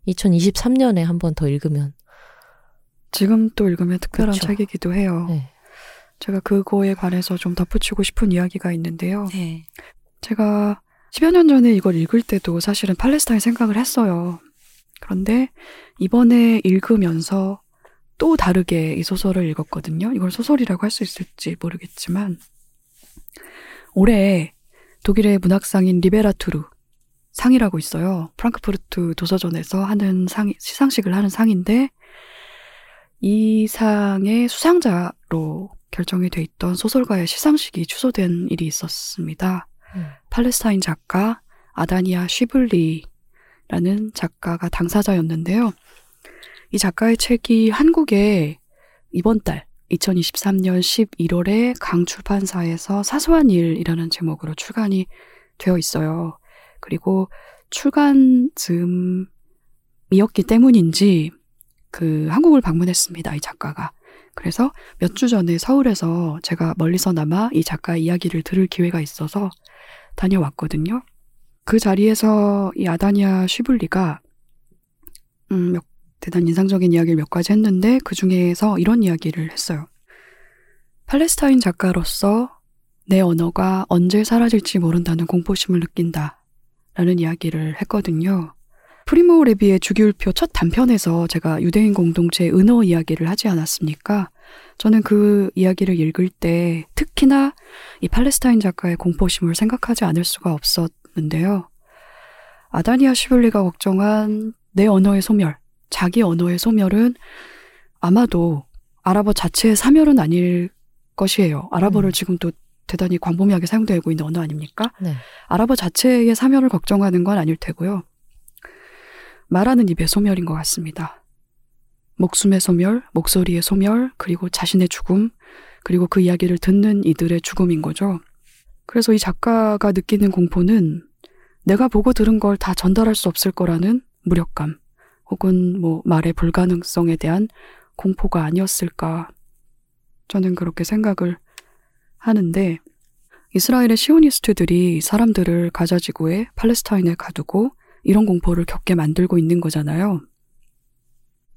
S4: 2023년에 한 번 더 읽으면
S2: 지금 또 읽으면 특별한
S4: 그렇죠.
S2: 책이기도 해요.
S4: 네.
S2: 제가 그거에 관해서 좀 덧붙이고 싶은 이야기가 있는데요.
S3: 네.
S2: 제가 10여 년 전에 이걸 읽을 때도 사실은 팔레스타인 생각을 했어요. 그런데 이번에 읽으면서 또 다르게 이 소설을 읽었거든요. 이걸 소설이라고 할 수 있을지 모르겠지만 올해 독일의 문학상인 리베라투르 상이라고 있어요. 프랑크푸르트 도서전에서 하는 상 시상식을 하는 상인데 이 상의 수상자로 결정이 돼 있던 소설가의 시상식이 취소된 일이 있었습니다.
S4: 음.
S2: 팔레스타인 작가 아다니아 쉬블리라는 작가가 당사자였는데요. 이 작가의 책이 한국에 이번 달 2023년 11월에 강 출판사에서 사소한 일이라는 제목으로 출간이 되어 있어요. 그리고 출간 즈음이었기 때문인지 그 한국을 방문했습니다. 이 작가가. 그래서 몇 주 전에 서울에서 제가 멀리서나마 이 작가의 이야기를 들을 기회가 있어서 다녀왔거든요. 그 자리에서 이 아다니아 쉬블리가 음, 몇 대단히 인상적인 이야기를 몇 가지 했는데 그 중에서 이런 이야기를 했어요. 팔레스타인 작가로서 내 언어가 언제 사라질지 모른다는 공포심을 느낀다. 라는 이야기를 했거든요. 프리모 레비의 주기율표 첫 단편에서 제가 유대인 공동체의 은어 이야기를 하지 않았습니까? 저는 그 이야기를 읽을 때 특히나 이 팔레스타인 작가의 공포심을 생각하지 않을 수가 없었는데요. 아다니아 시블리가 걱정한 내 언어의 소멸, 자기 언어의 소멸은 아마도 아랍어 자체의 사멸은 아닐 것이에요. 아랍어를
S4: 음.
S2: 지금도 대단히 광범위하게 사용되고 있는 언어 아닙니까?
S4: 네.
S2: 아랍어 자체의 사멸을 걱정하는 건 아닐 테고요. 말하는 입의 소멸인 것 같습니다. 목숨의 소멸, 목소리의 소멸, 그리고 자신의 죽음, 그리고 그 이야기를 듣는 이들의 죽음인 거죠. 그래서 이 작가가 느끼는 공포는 내가 보고 들은 걸 다 전달할 수 없을 거라는 무력감, 혹은 뭐 말의 불가능성에 대한 공포가 아니었을까. 저는 그렇게 생각을 하는데, 이스라엘의 시오니스트들이 사람들을 가자지구에 팔레스타인에 가두고 이런 공포를 겪게 만들고 있는 거잖아요.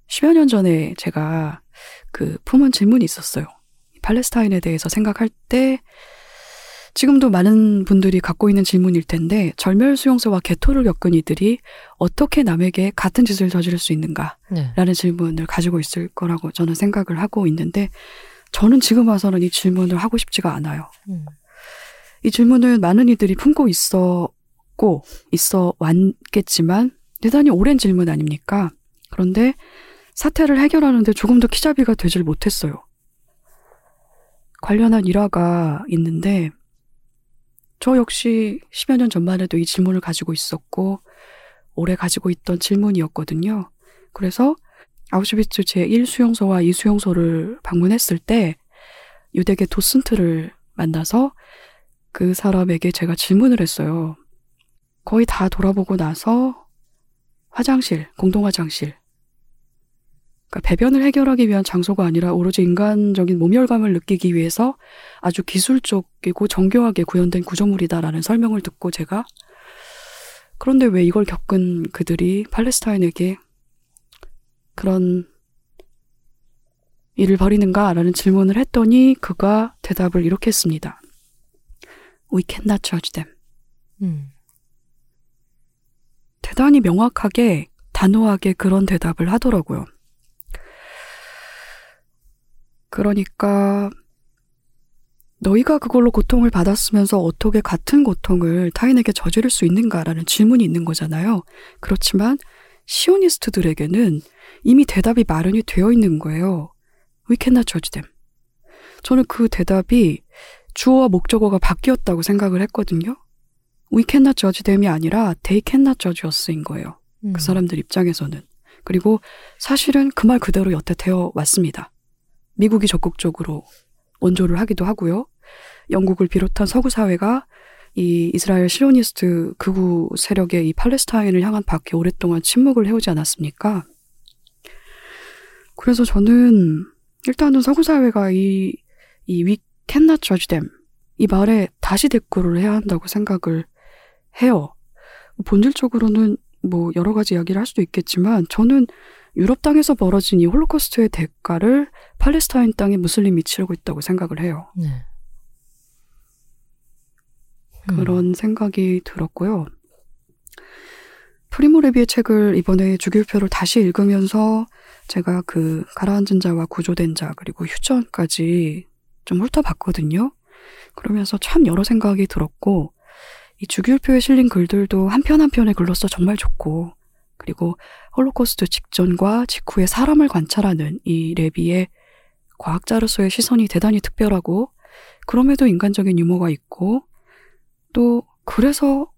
S2: 10여 년 전에 제가 그 품은 질문이 있었어요. 팔레스타인에 대해서 생각할 때 지금도 많은 분들이 갖고 있는 질문일 텐데 절멸 수용소와 개토를 겪은 이들이 어떻게 남에게 같은 짓을 저지를 수 있는가?
S4: 네.
S2: 라는 질문을 가지고 있을 거라고 저는 생각을 하고 있는데 저는 지금 와서는 이 질문을 하고 싶지가 않아요.
S4: 음.
S2: 이 질문은 많은 이들이 품고 있 었고 있어 왔겠지만 대단히 오랜 질문 아닙니까? 그런데 사태를 해결하는데 조금도 키잡이가 되질 못했어요. 관련한 일화가 있는데 저 역시 10여 년 전만 해도 이 질문을 가지고 있었고 오래 가지고 있던 질문이었거든요. 그래서 아우슈비츠 제1수용소와 2수용소를 방문했을 때 유대계 도슨트를 만나서 그 사람에게 제가 질문을 했어요. 거의 다 돌아보고 나서 화장실, 공동 화장실. 그러니까 배변을 해결하기 위한 장소가 아니라 오로지 인간적인 모멸감을 느끼기 위해서 아주 기술적이고 정교하게 구현된 구조물이다라는 설명을 듣고 제가 그런데 왜 이걸 겪은 그들이 팔레스타인에게 그런 일을 벌이는가 라는 질문을 했더니 그가 대답을 이렇게 했습니다. We cannot judge them.
S4: 음.
S2: 대단히 명확하게 단호하게 그런 대답을 하더라고요. 그러니까 너희가 그걸로 고통을 받았으면서 어떻게 같은 고통을 타인에게 저지를 수 있는가라는 질문이 있는 거잖아요. 그렇지만 시오니스트들에게는 이미 대답이 마련이 되어 있는 거예요. We cannot judge them. 저는 그 대답이 주어와 목적어가 바뀌었다고 생각을 했거든요. We cannot judge them이 아니라 they cannot judge us인 거예요.
S4: 음.
S2: 그 사람들 입장에서는. 그리고 사실은 그 말 그대로 여태 되어 왔습니다. 미국이 적극적으로 원조를 하기도 하고요. 영국을 비롯한 서구 사회가 이 이스라엘 시로니스트 극우 세력의 이 팔레스타인을 향한 밖에 오랫동안 침묵을 해오지 않았습니까? 그래서 저는 일단은 서구 사회가 이, 이 we cannot judge them 이 말에 다시 대꾸를 해야 한다고 생각을 해요. 본질적으로는 뭐 여러 가지 이야기를 할 수도 있겠지만 저는 유럽 땅에서 벌어진 이 홀로코스트의 대가를 팔레스타인 땅의 무슬림이 치르고 있다고 생각을 해요.
S4: 네. 음.
S2: 그런 생각이 들었고요. 프리모 레비의 책을 이번에 주길표를 다시 읽으면서 제가 그 가라앉은 자와 구조된 자 그리고 휴전까지 좀 훑어봤거든요. 그러면서 참 여러 생각이 들었고 이 주기율표에 실린 글들도 한편 한 편의 글로서 정말 좋고 그리고 홀로코스트 직전과 직후에 사람을 관찰하는 이 레비의 과학자로서의 시선이 대단히 특별하고 그럼에도 인간적인 유머가 있고 또 그래서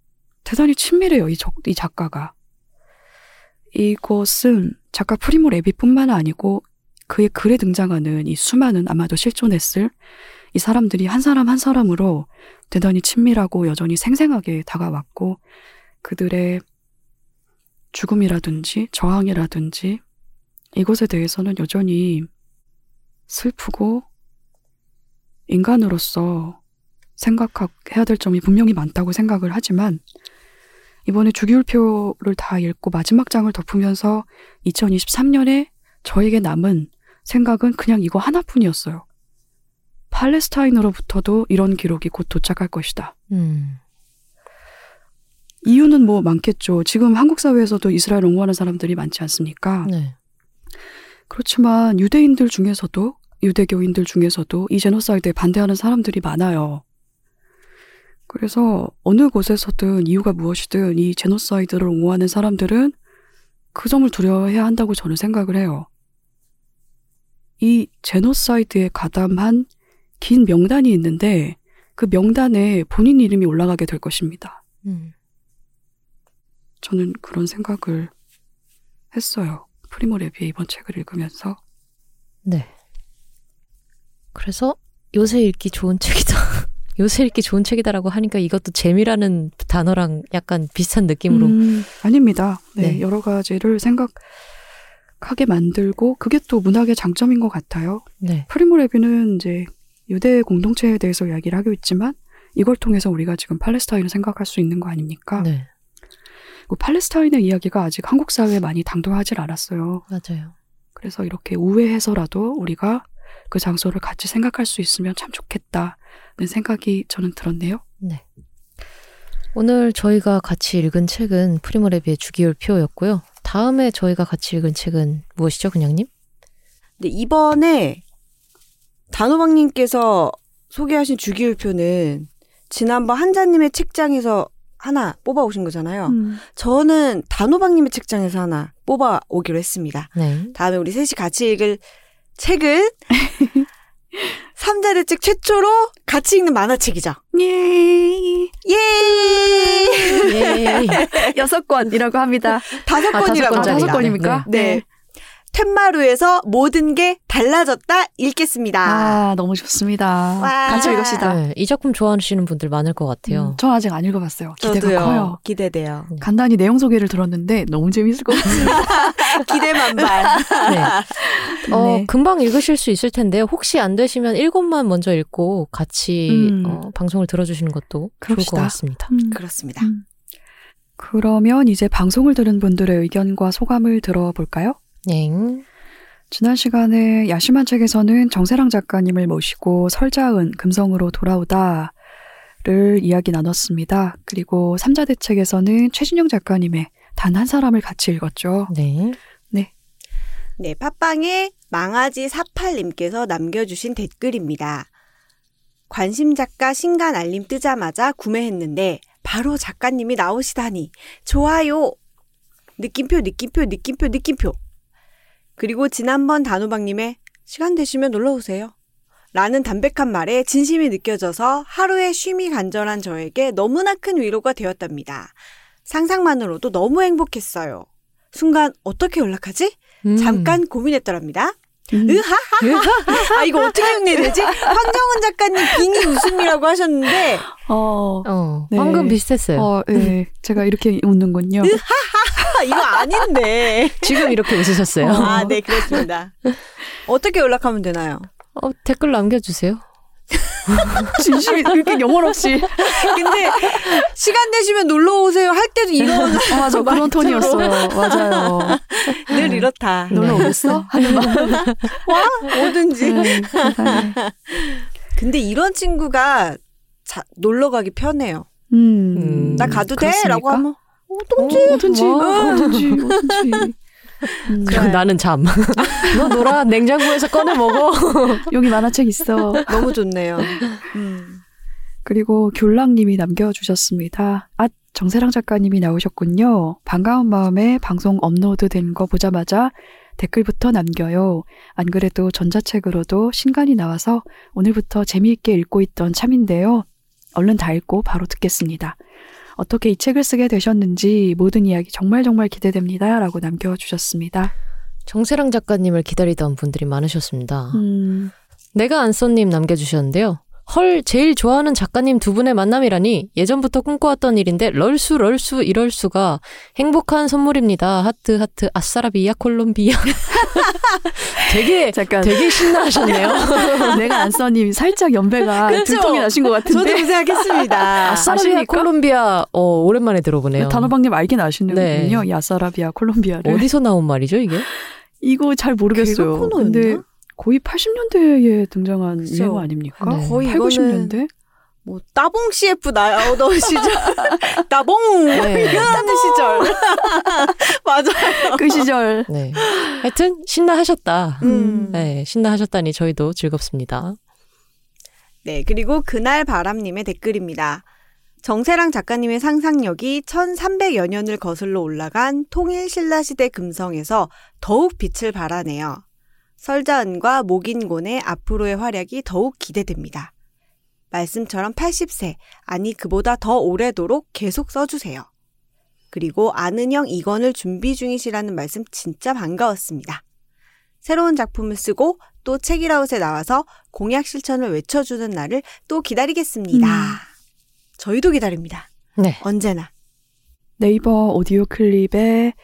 S2: 대단히 친밀해요 이, 적- 이 작가가. 이것은 작가 프리모 레비뿐만 아니고 그의 글에 등장하는 이 수많은 아마도 실존했을 이 사람들이 한 사람 한 사람으로 대단히 친밀하고 여전히 생생하게 다가왔고 그들의 죽음이라든지 저항이라든지 이것에 대해서는 여전히 슬프고 인간으로서 생각해야 될 점이 분명히 많다고 생각을 하지만 이번에 주기율표를 다 읽고 마지막 장을 덮으면서 2023년에 저에게 남은 생각은 그냥 이거 하나뿐이었어요. 팔레스타인으로부터도 이런 기록이 곧 도착할 것이다.
S4: 음.
S2: 이유는 뭐 많겠죠. 지금 한국 사회에서도 이스라엘 옹호하는 사람들이 많지 않습니까?
S4: 네.
S2: 그렇지만 유대인들 중에서도 유대교인들 중에서도 이 제노사이드에 반대하는 사람들이 많아요. 그래서 어느 곳에서든 이유가 무엇이든 이 제노사이드를 옹호하는 사람들은 그 점을 두려워해야 한다고 저는 생각을 해요. 이 제노사이드에 가담한 긴 명단이 있는데 그 명단에 본인 이름이 올라가게 될 것입니다.
S4: 음.
S2: 저는 그런 생각을 했어요. 프리모 레비의 이번 책을 읽으면서.
S4: 네. 그래서 요새 읽기 좋은 책이다. 요새 읽기 좋은 책이다라고 하니까 이것도 재미라는 단어랑 약간 비슷한 느낌으로
S2: 음, 아닙니다. 네,
S4: 네.
S2: 여러 가지를 생각하게 만들고 그게 또 문학의 장점인 것 같아요.
S4: 네.
S2: 프리모 레비는 이제 유대 공동체에 대해서 이야기를 하고 있지만 이걸 통해서 우리가 지금 팔레스타인을 생각할 수 있는 거 아닙니까?
S4: 네.
S2: 그 팔레스타인의 이야기가 아직 한국 사회에 많이 당도하지 않았어요.
S4: 맞아요.
S2: 그래서 이렇게 우회해서라도 우리가 그 장소를 같이 생각할 수 있으면 참 좋겠다는 생각이 저는 들었네요.
S4: 네. 오늘 저희가 같이 읽은 책은 프리모레비의 주기율표였고요. 다음에 저희가 같이 읽은 책은 무엇이죠, 그냥님?
S3: 근데 이번에 단호박님께서 소개하신 주기율표는 지난번 한자님의 책장에서 하나 뽑아오신 거잖아요.
S2: 음.
S3: 저는 단호박님의 책장에서 하나 뽑아오기로 했습니다.
S4: 네.
S3: 다음에 우리 셋이 같이 읽을 책은 삼자대책 최초로 같이 읽는 만화책이죠.
S2: 예.
S3: 예!
S4: 예.
S2: 여섯 권이라고 합니다.
S3: 다섯
S4: 아,
S3: 권이라고
S2: 아. 다섯 권입니까?
S3: 네. 텐마루에서 모든 게 달라졌다 읽겠습니다.
S2: 아, 너무 좋습니다.
S3: 와.
S2: 같이 읽읍시다.
S4: 네, 이 작품 좋아하시는 분들 많을 것 같아요.
S2: 음, 전 아직 안 읽어봤어요. 기대가
S3: 저도요.
S2: 커요.
S3: 기대돼요.
S2: 간단히 내용 소개를 들었는데 너무 재밌을 것 같아요.
S3: 기대만발.
S4: 네. 어,
S2: 네.
S4: 금방 읽으실 수 있을 텐데요. 혹시 안 되시면 일권만 먼저 읽고 같이
S2: 음.
S4: 어, 방송을 들어주시는 것도 좋을 것
S2: 그럽시다.
S4: 같습니다.
S2: 음.
S3: 그렇습니다.
S2: 음. 그러면 이제 방송을 들은 분들의 의견과 소감을 들어볼까요?
S4: 네.
S2: 지난 시간에 야심한 책에서는 정세랑 작가님을 모시고 설자은 금성으로 돌아오다 를 이야기 나눴습니다. 그리고 삼자 대책에서는 최진영 작가님의 단 한 사람을 같이 읽었죠.
S4: 네.
S3: 네, 팟빵에 망아지 48님께서 남겨주신 댓글입니다. 관심 작가 신간 알림 뜨자마자 구매했는데 바로 작가님이 나오시다니 좋아요. 느낌표, 느낌표, 느낌표, 느낌표. 그리고 지난번 단호박님의 시간 되시면 놀러 오세요. 라는 담백한 말에 진심이 느껴져서 하루의 쉼이 간절한 저에게 너무나 큰 위로가 되었답니다. 상상만으로도 너무 행복했어요. 순간 어떻게 연락하지?
S4: 음.
S3: 잠깐 고민했더랍니다.
S2: 음.
S3: 으하하. 아 이거 어떻게 흉내야 되지? 황정은 작가님 빙의 웃음이라고 하셨는데
S2: 어,
S4: 어,
S2: 네.
S4: 방금 비슷했어요.
S2: 어, 네. 제가 이렇게 웃는군요.
S3: 아, 이거 아닌데.
S4: 지금 이렇게 웃으셨어요.
S3: 아, 네 그렇습니다. 어떻게 연락하면 되나요?
S4: 어, 댓글 남겨주세요.
S2: 진심이 그렇게 영혼 없이.
S3: 근데 시간 되시면 놀러 오세요 할 때도 이런
S2: 아, 맞아. 그런
S3: 말투로.
S2: 톤이었어요. 맞아요.
S3: 늘 이렇다.
S4: 네.
S2: 놀러 오겠어? 하는 말.
S3: 와 뭐든지.
S2: 네.
S3: 근데 이런 친구가 자, 놀러 가기 편해요.
S2: 음.
S4: 음,
S3: 나 가도
S2: 그렇습니까?
S3: 돼?라고 하면
S4: 와.
S2: 어떤지, 어떤지. 음,
S4: 그리고 나는 잠. 너 놀아. 냉장고에서 꺼내 먹어.
S2: 여기 만화책 있어.
S3: 너무 좋네요. 음.
S2: 그리고 귤랑님이 남겨주셨습니다. 아, 정세랑 작가님이 나오셨군요. 반가운 마음에 방송 업로드 된 거 보자마자 댓글부터 남겨요. 안 그래도 전자책으로도 신간이 나와서 오늘부터 재미있게 읽고 있던 참인데요. 얼른 다 읽고 바로 듣겠습니다. 어떻게 이 책을 쓰게 되셨는지 모든 이야기 정말 정말 기대됩니다. 라고 남겨주셨습니다.
S4: 정세랑 작가님을 기다리던 분들이 많으셨습니다.
S2: 음,
S4: 내가 안써님 남겨주셨는데요. 헐, 제일 좋아하는 작가님 두 분의 만남이라니 예전부터 꿈꿔왔던 일인데 럴수 럴수 이럴 수가 행복한 선물입니다. 하트 하트 아싸라비아 콜롬비아. 되게
S2: 잠깐
S4: 되게 신나하셨네요.
S2: 내가 안써님 살짝 연배가
S3: 그렇죠.
S2: 들통이 나신 것
S3: 저도
S2: 같은데
S3: 그 생각했습니다.
S4: 아싸라비아
S2: 아십니까?
S4: 콜롬비아 어 오랜만에 들어보네요.
S2: 단호박님 알긴 아시는군요.
S4: 네.
S2: 야사라비아 콜롬비아를
S4: 어디서 나온 말이죠 이게?
S2: 이거 잘 모르겠어요. 근데 거의 80년대에 등장한
S3: 그쵸.
S2: 유행어 아닙니까?
S4: 네.
S3: 거의
S2: 8,
S3: 이거는
S2: 90년대?
S3: 뭐 따봉 CF 나오던 시절 따봉
S4: 네.
S3: 이런 시절 맞아요.
S2: 그 시절
S4: 네. 하여튼 신나하셨다.
S3: 음.
S4: 네, 신나하셨다니 저희도 즐겁습니다.
S3: 네, 그리고 그날 바람님의 댓글입니다. 정세랑 작가님의 상상력이 1300여 년을 거슬러 올라간 통일 신라시대 금성에서 더욱 빛을 발하네요. 설자은과 목인곤의 앞으로의 활약이 더욱 기대됩니다. 말씀처럼 80세, 아니 그보다 더 오래도록 계속 써주세요. 그리고 아는형 이건을 준비 중이시라는 말씀 진짜 반가웠습니다. 새로운 작품을 쓰고 또 책이라웃에 나와서 공약 실천을 외쳐주는 날을 또 기다리겠습니다.
S2: 음.
S3: 저희도 기다립니다.
S4: 네.
S3: 언제나.
S2: 네이버 오디오 클립에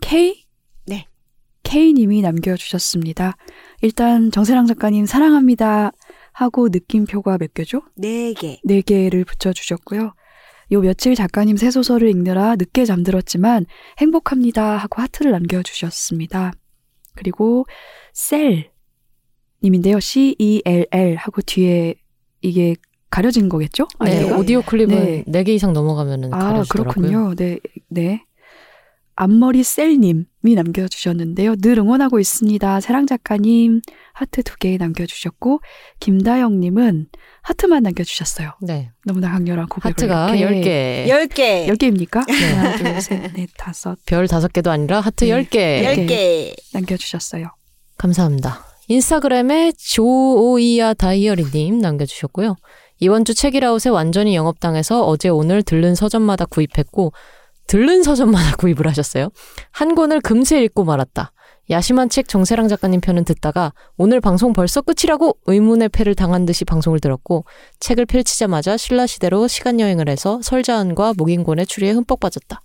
S2: K?
S3: 네.
S2: K님이 남겨주셨습니다. 일단 정세랑 작가님 사랑합니다 하고 느낌표가 몇 개죠?
S3: 네 개.
S2: 네 개를 붙여주셨고요. 요 며칠 작가님 새 소설을 읽느라 늦게 잠들었지만 행복합니다 하고 하트를 남겨주셨습니다. 그리고 셀 님인데요. C-E-L-L 하고 뒤에 이게 가려진 거겠죠?
S4: 네,
S2: 아이디가?
S4: 오디오 클립은
S2: 네.
S4: 네. 개 이상 넘어가면 은
S2: 아,
S4: 가려지더라고요.
S2: 그렇군요. 네, 네. 앞머리 셀님이 남겨주셨는데요. 늘 응원하고 있습니다. 세랑 작가님 하트 두 개 남겨주셨고 김다영님은 하트만 남겨주셨어요.
S4: 네.
S2: 너무나 강렬한 고백을
S4: 하트가
S2: 이렇게
S4: 10개.
S3: 열 개.
S2: 10개입니까?
S4: 네.
S2: 하나, 둘, 셋, 넷, 다섯
S4: 별 5개도 아니라 하트
S2: 네.
S4: 10개.
S3: 열
S2: 개.
S3: 개.
S2: 남겨주셨어요.
S4: 감사합니다. 인스타그램에 조오이아 다이어리님 남겨주셨고요. 이번 주 책이라웃에 완전히 영업당해서 어제 오늘 들른 서점마다 구입했고 들른 서점마다 구입을 하셨어요. 한 권을 금세 읽고 말았다. 야심한 책 정세랑 작가님 편은 듣다가 오늘 방송 벌써 끝이라고 의문의 패를 당한 듯이 방송을 들었고 책을 펼치자마자 신라시대로 시간여행을 해서 설자은과 목인곤의 추리에 흠뻑 빠졌다.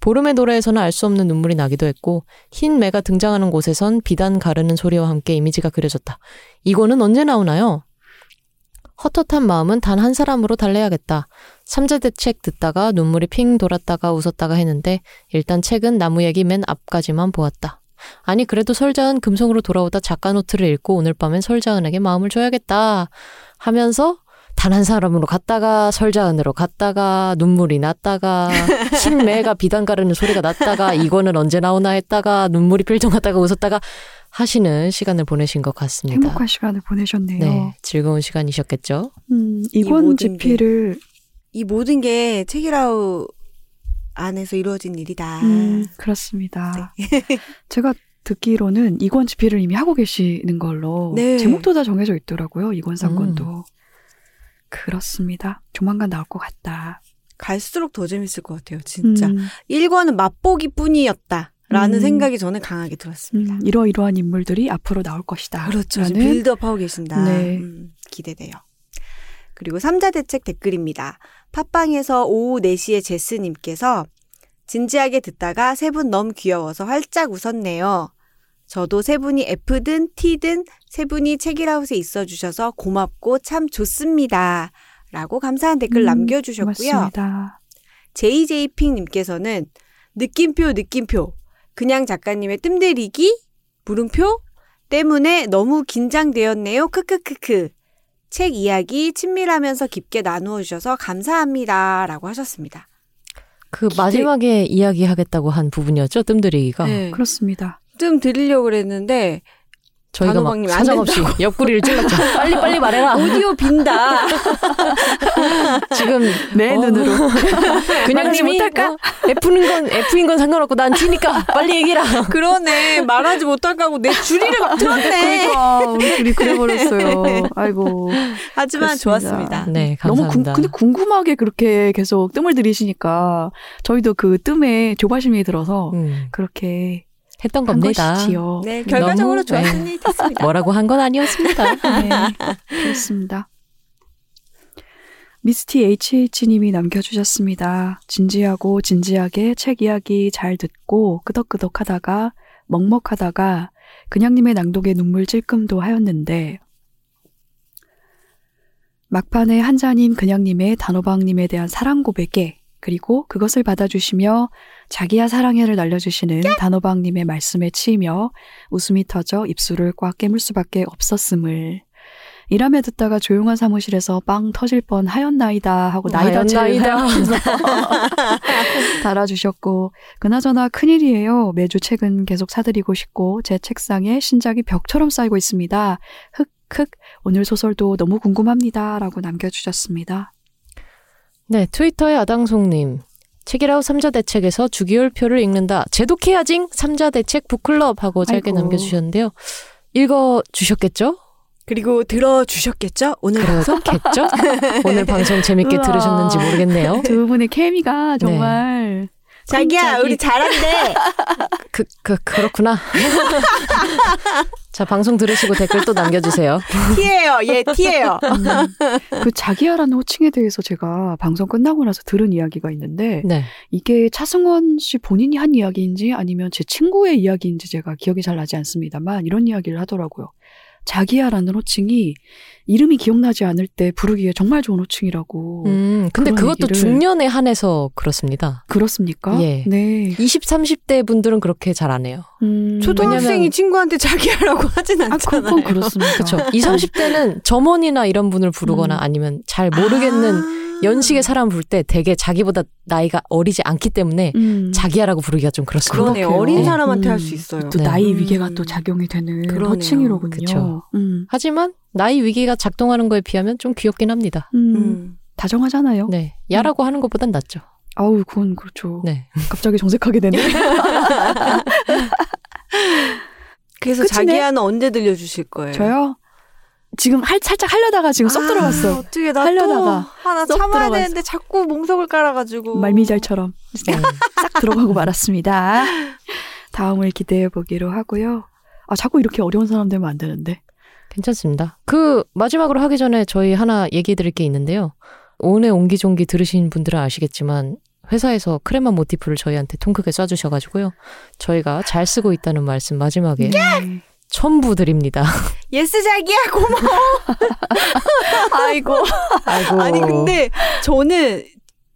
S4: 보름의 노래에서는 알 수 없는 눈물이 나기도 했고 흰 매가 등장하는 곳에선 비단 가르는 소리와 함께 이미지가 그려졌다. 이거는 언제 나오나요? 헛헛한 마음은 단 한 사람으로 달래야겠다. 삼자대 책 듣다가 눈물이 핑 돌았다가 웃었다가 했는데 일단 책은 나무 얘기 맨 앞까지만 보았다. 아니 그래도 설자은 금성으로 돌아오다 작가 노트를 읽고 오늘 밤엔 설자은에게 마음을 줘야겠다 하면서 단 한 사람으로 갔다가 설자은으로 갔다가 눈물이 났다가 흰매가 비단 가르는 소리가 났다가 이거는 언제 나오나 했다가 눈물이 필통 갔다가 웃었다가 하시는 시간을 보내신 것 같습니다.
S2: 행복한 시간을 보내셨네요.
S4: 네, 즐거운 시간이셨겠죠?
S2: 음,
S3: 이
S2: 이권
S3: 모든
S2: 지피를
S3: 이 모든 게 책이라우 안에서 이루어진 일이다.
S2: 음, 그렇습니다.
S3: 네.
S2: 제가 듣기로는 이권 지피를 이미 하고 계시는 걸로
S3: 네.
S2: 제목도 다 정해져 있더라고요. 이권
S3: 음.
S2: 사건도. 그렇습니다. 조만간 나올 것 같다.
S3: 갈수록 더 재밌을 것 같아요. 진짜.
S2: 음,
S3: 1권은 맛보기 뿐이었다. 라는
S2: 음.
S3: 생각이 저는 강하게 들었습니다.
S2: 음, 이러이러한 인물들이 앞으로 나올 것이다.
S3: 그렇죠.
S2: 라는
S3: 빌드업 하고 계신다.
S2: 네.
S3: 음, 기대돼요. 그리고 삼자대책 댓글입니다. 팟빵에서 오후 4시에 제스님께서 진지하게 듣다가 세 분 너무 귀여워서 활짝 웃었네요. 저도 세 분이 F든 T든 세 분이 책이라웃에 있어 주셔서 고맙고 참 좋습니다. 라고 감사한 댓글
S2: 음,
S3: 남겨주셨고요.
S2: 고맙습니다.
S3: JJ핑님께서는 느낌표 느낌표 그냥 작가님의 뜸들이기 물음표 때문에 너무 긴장되었네요. 크크크크 책 이야기 친밀하면서 깊게 나누어 주셔서 감사합니다 라고 하셨습니다.
S4: 그 마지막에 이야기하겠다고 한 부분이었죠, 뜸들이기가.
S3: 네.
S2: 그렇습니다.
S3: 좀 드리려고 그랬는데
S4: 저희가 막 사정없이 옆구리를 찔렀죠. 빨리 빨리 말해라.
S3: 오디오 빈다.
S4: 지금
S2: 내
S4: 어,
S2: 눈으로.
S4: 그냥 님이
S2: 못할까?
S4: 어, F인 건 F인 건 상관없고 난 T니까 빨리 얘기라.
S3: 그러네 말하지 못할까 하고 내 줄이를 막 틀었네.
S2: 그러니까 우리 둘이 그래버렸어요. 아이고.
S3: 하지만
S2: 그렇습니다.
S3: 좋았습니다.
S4: 네,
S2: 너무 궁,
S4: 감사합니다.
S2: 근데 궁금하게 그렇게 계속 뜸을 들이시니까 저희도 그 뜸에 조바심이 들어서
S4: 음,
S2: 그렇게
S4: 했던
S2: 한
S4: 겁니다.
S2: 것이지요.
S3: 네 결과적으로
S4: 너무,
S3: 좋았으니 됐습니다.
S4: 뭐라고 한 건 아니었습니다.
S2: 네, 그렇습니다. 미스티 HH님이 남겨주셨습니다. 진지하고 진지하게 책 이야기 잘 듣고 끄덕끄덕 하다가 먹먹 하다가 그냥님의 낭독에 눈물 찔끔도 하였는데 막판에 한자님 그냥님의 단호박님에 대한 사랑 고백에 그리고 그것을 받아주시며 자기야 사랑해를 날려주시는 단호박님의 말씀에 치이며 웃음이 터져 입술을 꽉 깨물 수밖에 없었음을 일하며 듣다가 조용한 사무실에서 빵 터질 뻔 하였나이다 하고 나이다 책을
S4: 하였나이다.
S2: 사용해서 달아주셨고 그나저나 큰일이에요. 매주 책은 계속 사드리고 싶고 제 책상에 신작이 벽처럼 쌓이고 있습니다. 흑흑 오늘 소설도 너무 궁금합니다. 라고 남겨주셨습니다.
S4: 네, 트위터의 아당송님. 책이라우 삼자 대책에서 주기율 표를 읽는다. 제독해야징 삼자 대책 북클럽 하고 짧게
S2: 아이고.
S4: 남겨주셨는데요. 읽어 주셨겠죠?
S3: 그리고 들어주셨겠죠? 오늘 방송?
S4: 그렇겠죠? 오늘 방송 재밌게
S2: 우와.
S4: 들으셨는지 모르겠네요.
S2: 두 분의 케미가 정말
S3: 자기야
S2: 깜짝이-
S3: 우리 잘한대.
S4: 그, 그, 그렇구나. 자, 방송 들으시고 댓글 또 남겨주세요.
S3: 티예요. 얘 티예요.
S2: 음, 그 자기야라는 호칭에 대해서 제가 방송 끝나고 나서 들은 이야기가 있는데
S4: 네.
S2: 이게 차승원 씨 본인이 한 이야기인지 아니면 제 친구의 이야기인지 제가 기억이 잘 나지 않습니다만 이런 이야기를 하더라고요. 자기야라는 호칭이 이름이 기억나지 않을 때 부르기에 정말 좋은 호칭이라고.
S4: 음, 근데 그것도
S2: 얘기를-
S4: 중년에 한해서 그렇습니다.
S2: 그렇습니까?
S4: 예.
S2: 네.
S4: 20, 30대 분들은 그렇게 잘 안 해요.
S2: 음,
S3: 초등학생이
S4: 왜냐면-
S3: 친구한테 자기야라고 하진
S2: 아,
S3: 않잖아요.
S2: 그건 그렇습니다.
S4: 그렇죠. 20, 30대는 점원이나 이런 분을 부르거나
S2: 음.
S4: 아니면 잘 모르겠는
S3: 아.
S4: 연식의 사람 부를 때 되게 자기보다 나이가 어리지 않기 때문에
S2: 음.
S4: 자기야라고 부르기가 좀 그렇습니다.
S3: 그러네요.
S2: 그렇게요.
S3: 어린
S4: 네.
S3: 사람한테
S2: 음.
S3: 할수 있어요.
S2: 또
S4: 네.
S2: 나이
S3: 음.
S2: 위계가 또 작용이 되는
S3: 그러네요.
S2: 호칭이로군요.
S4: 그쵸.
S2: 음.
S4: 하지만 나이 위기가 작동하는 거에 비하면 좀 귀엽긴 합니다.
S2: 음.
S3: 음.
S2: 다정하잖아요.
S4: 네. 야라고 하는 것보단 낫죠.
S2: 아우, 그건 그렇죠.
S4: 네.
S2: 갑자기 정색하게 되네.
S3: 그래서
S2: 끝이네?
S3: 자기야는 언제 들려주실 거예요?
S2: 저요? 지금 할, 살짝 하려다가 지금 쏙
S3: 아,
S2: 들어갔어.
S3: 어떻게 나
S2: 하려다가
S3: 또 하나
S2: 쏙
S3: 참아야
S2: 들어갔어.
S3: 되는데 자꾸 몽석을 깔아가지고
S2: 말미잘처럼
S4: 네.
S2: 싹 들어가고 말았습니다. 다음을 기대해 보기로 하고요. 아, 자꾸 이렇게 어려운 사람 되면 안 되는데.
S4: 괜찮습니다. 그 마지막으로 하기 전에 저희 하나 얘기해 드릴 게 있는데요. 오늘 옹기종기 들으신 분들은 아시겠지만 회사에서 크레마 모티프를 저희한테 통 크게 쏴주셔가지고요. 저희가 잘 쓰고 있다는 말씀 마지막에
S2: 네.
S4: 첨부 드립니다.
S3: 예스 자기야 고마워.
S2: 아이고.
S4: 아이고.
S3: 아니 근데 저는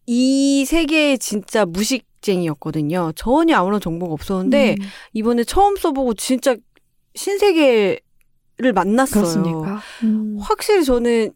S3: 이 세계에 진짜 무식쟁이였거든요. 전혀 아무런 정보가 없었는데
S2: 음,
S3: 이번에 처음 써보고 진짜 신세계를 만났어요.
S2: 음.
S3: 확실히 저는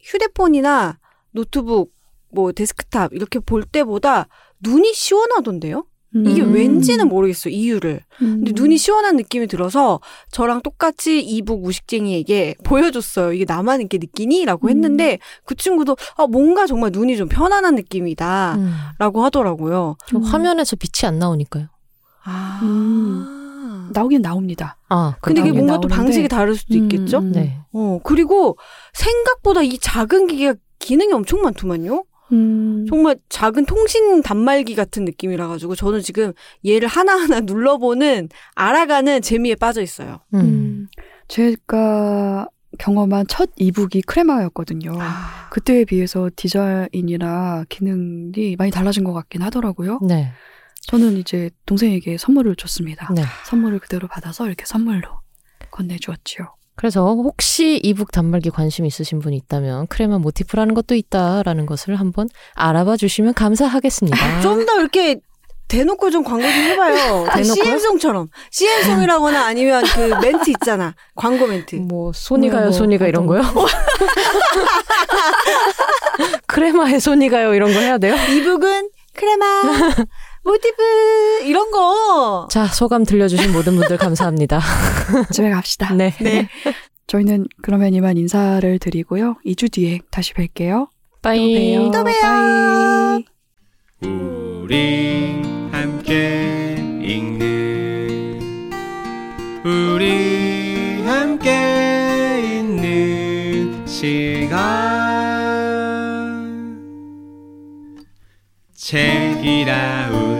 S3: 휴대폰이나 노트북, 뭐 데스크탑 이렇게 볼 때보다 눈이 시원하던데요? 이게
S2: 음.
S3: 왠지는 모르겠어요 이유를.
S2: 음.
S3: 근데 눈이 시원한 느낌이 들어서 저랑 똑같이 e-book 무식쟁이에게 보여줬어요. 이게 나만 이렇게 느끼니?라고
S2: 음.
S3: 했는데 그 친구도 아 뭔가 정말 눈이 좀 편안한 느낌이다라고
S4: 음,
S3: 하더라고요.
S4: 저 화면에서 빛이 안 나오니까요.
S3: 아.
S2: 음. 나오긴 나옵니다.
S4: 아,
S3: 근데 이게 뭔가 또
S2: 나오는데.
S3: 방식이 다를 수도
S2: 음,
S3: 있겠죠?
S2: 음.
S4: 네.
S3: 어 그리고 생각보다 이 작은 기계가 기능이 엄청 많더만요.
S2: 음.
S3: 정말 작은 통신 단말기 같은 느낌이라 가지고 저는 지금 얘를 하나하나 눌러보는 알아가는 재미에 빠져 있어요.
S4: 음.
S2: 음. 제가 경험한 첫 이북이 크레마였거든요.
S3: 아,
S2: 그때에 비해서 디자인이나 기능이 많이 달라진 것 같긴 하더라고요.
S4: 네.
S2: 저는 이제 동생에게 선물을 줬습니다.
S4: 네.
S2: 선물을 그대로 받아서 이렇게 선물로 건네주었지요.
S4: 그래서 혹시 이북 단말기 관심 있으신 분이 있다면 크레마 모티프라는 것도 있다라는 것을 한번 알아봐 주시면 감사하겠습니다.
S3: 좀 더 이렇게 대놓고 좀 광고 좀 해봐요. CM송처럼. CM송이라거나 아니면 그 멘트 있잖아. 광고 멘트.
S4: 뭐 손이 가요,
S2: 뭐,
S4: 손이 가 이런 거요? 크레마에 손이 가요 이런 거 해야 돼요?
S3: e-book은 크레마, 모티프, 이런 거.
S4: 자, 소감 들려주신 모든 분들 감사합니다.
S2: 집에 갑시다.
S4: 네.
S3: 네.
S2: 저희는 그러면 이만 인사를 드리고요. 2주 뒤에 다시 뵐게요.
S4: bye.
S2: 또 봬요.
S3: 또 봬요.
S2: bye.
S1: 우리 함께 읽는 우리 함께 있는 시간 책이라웃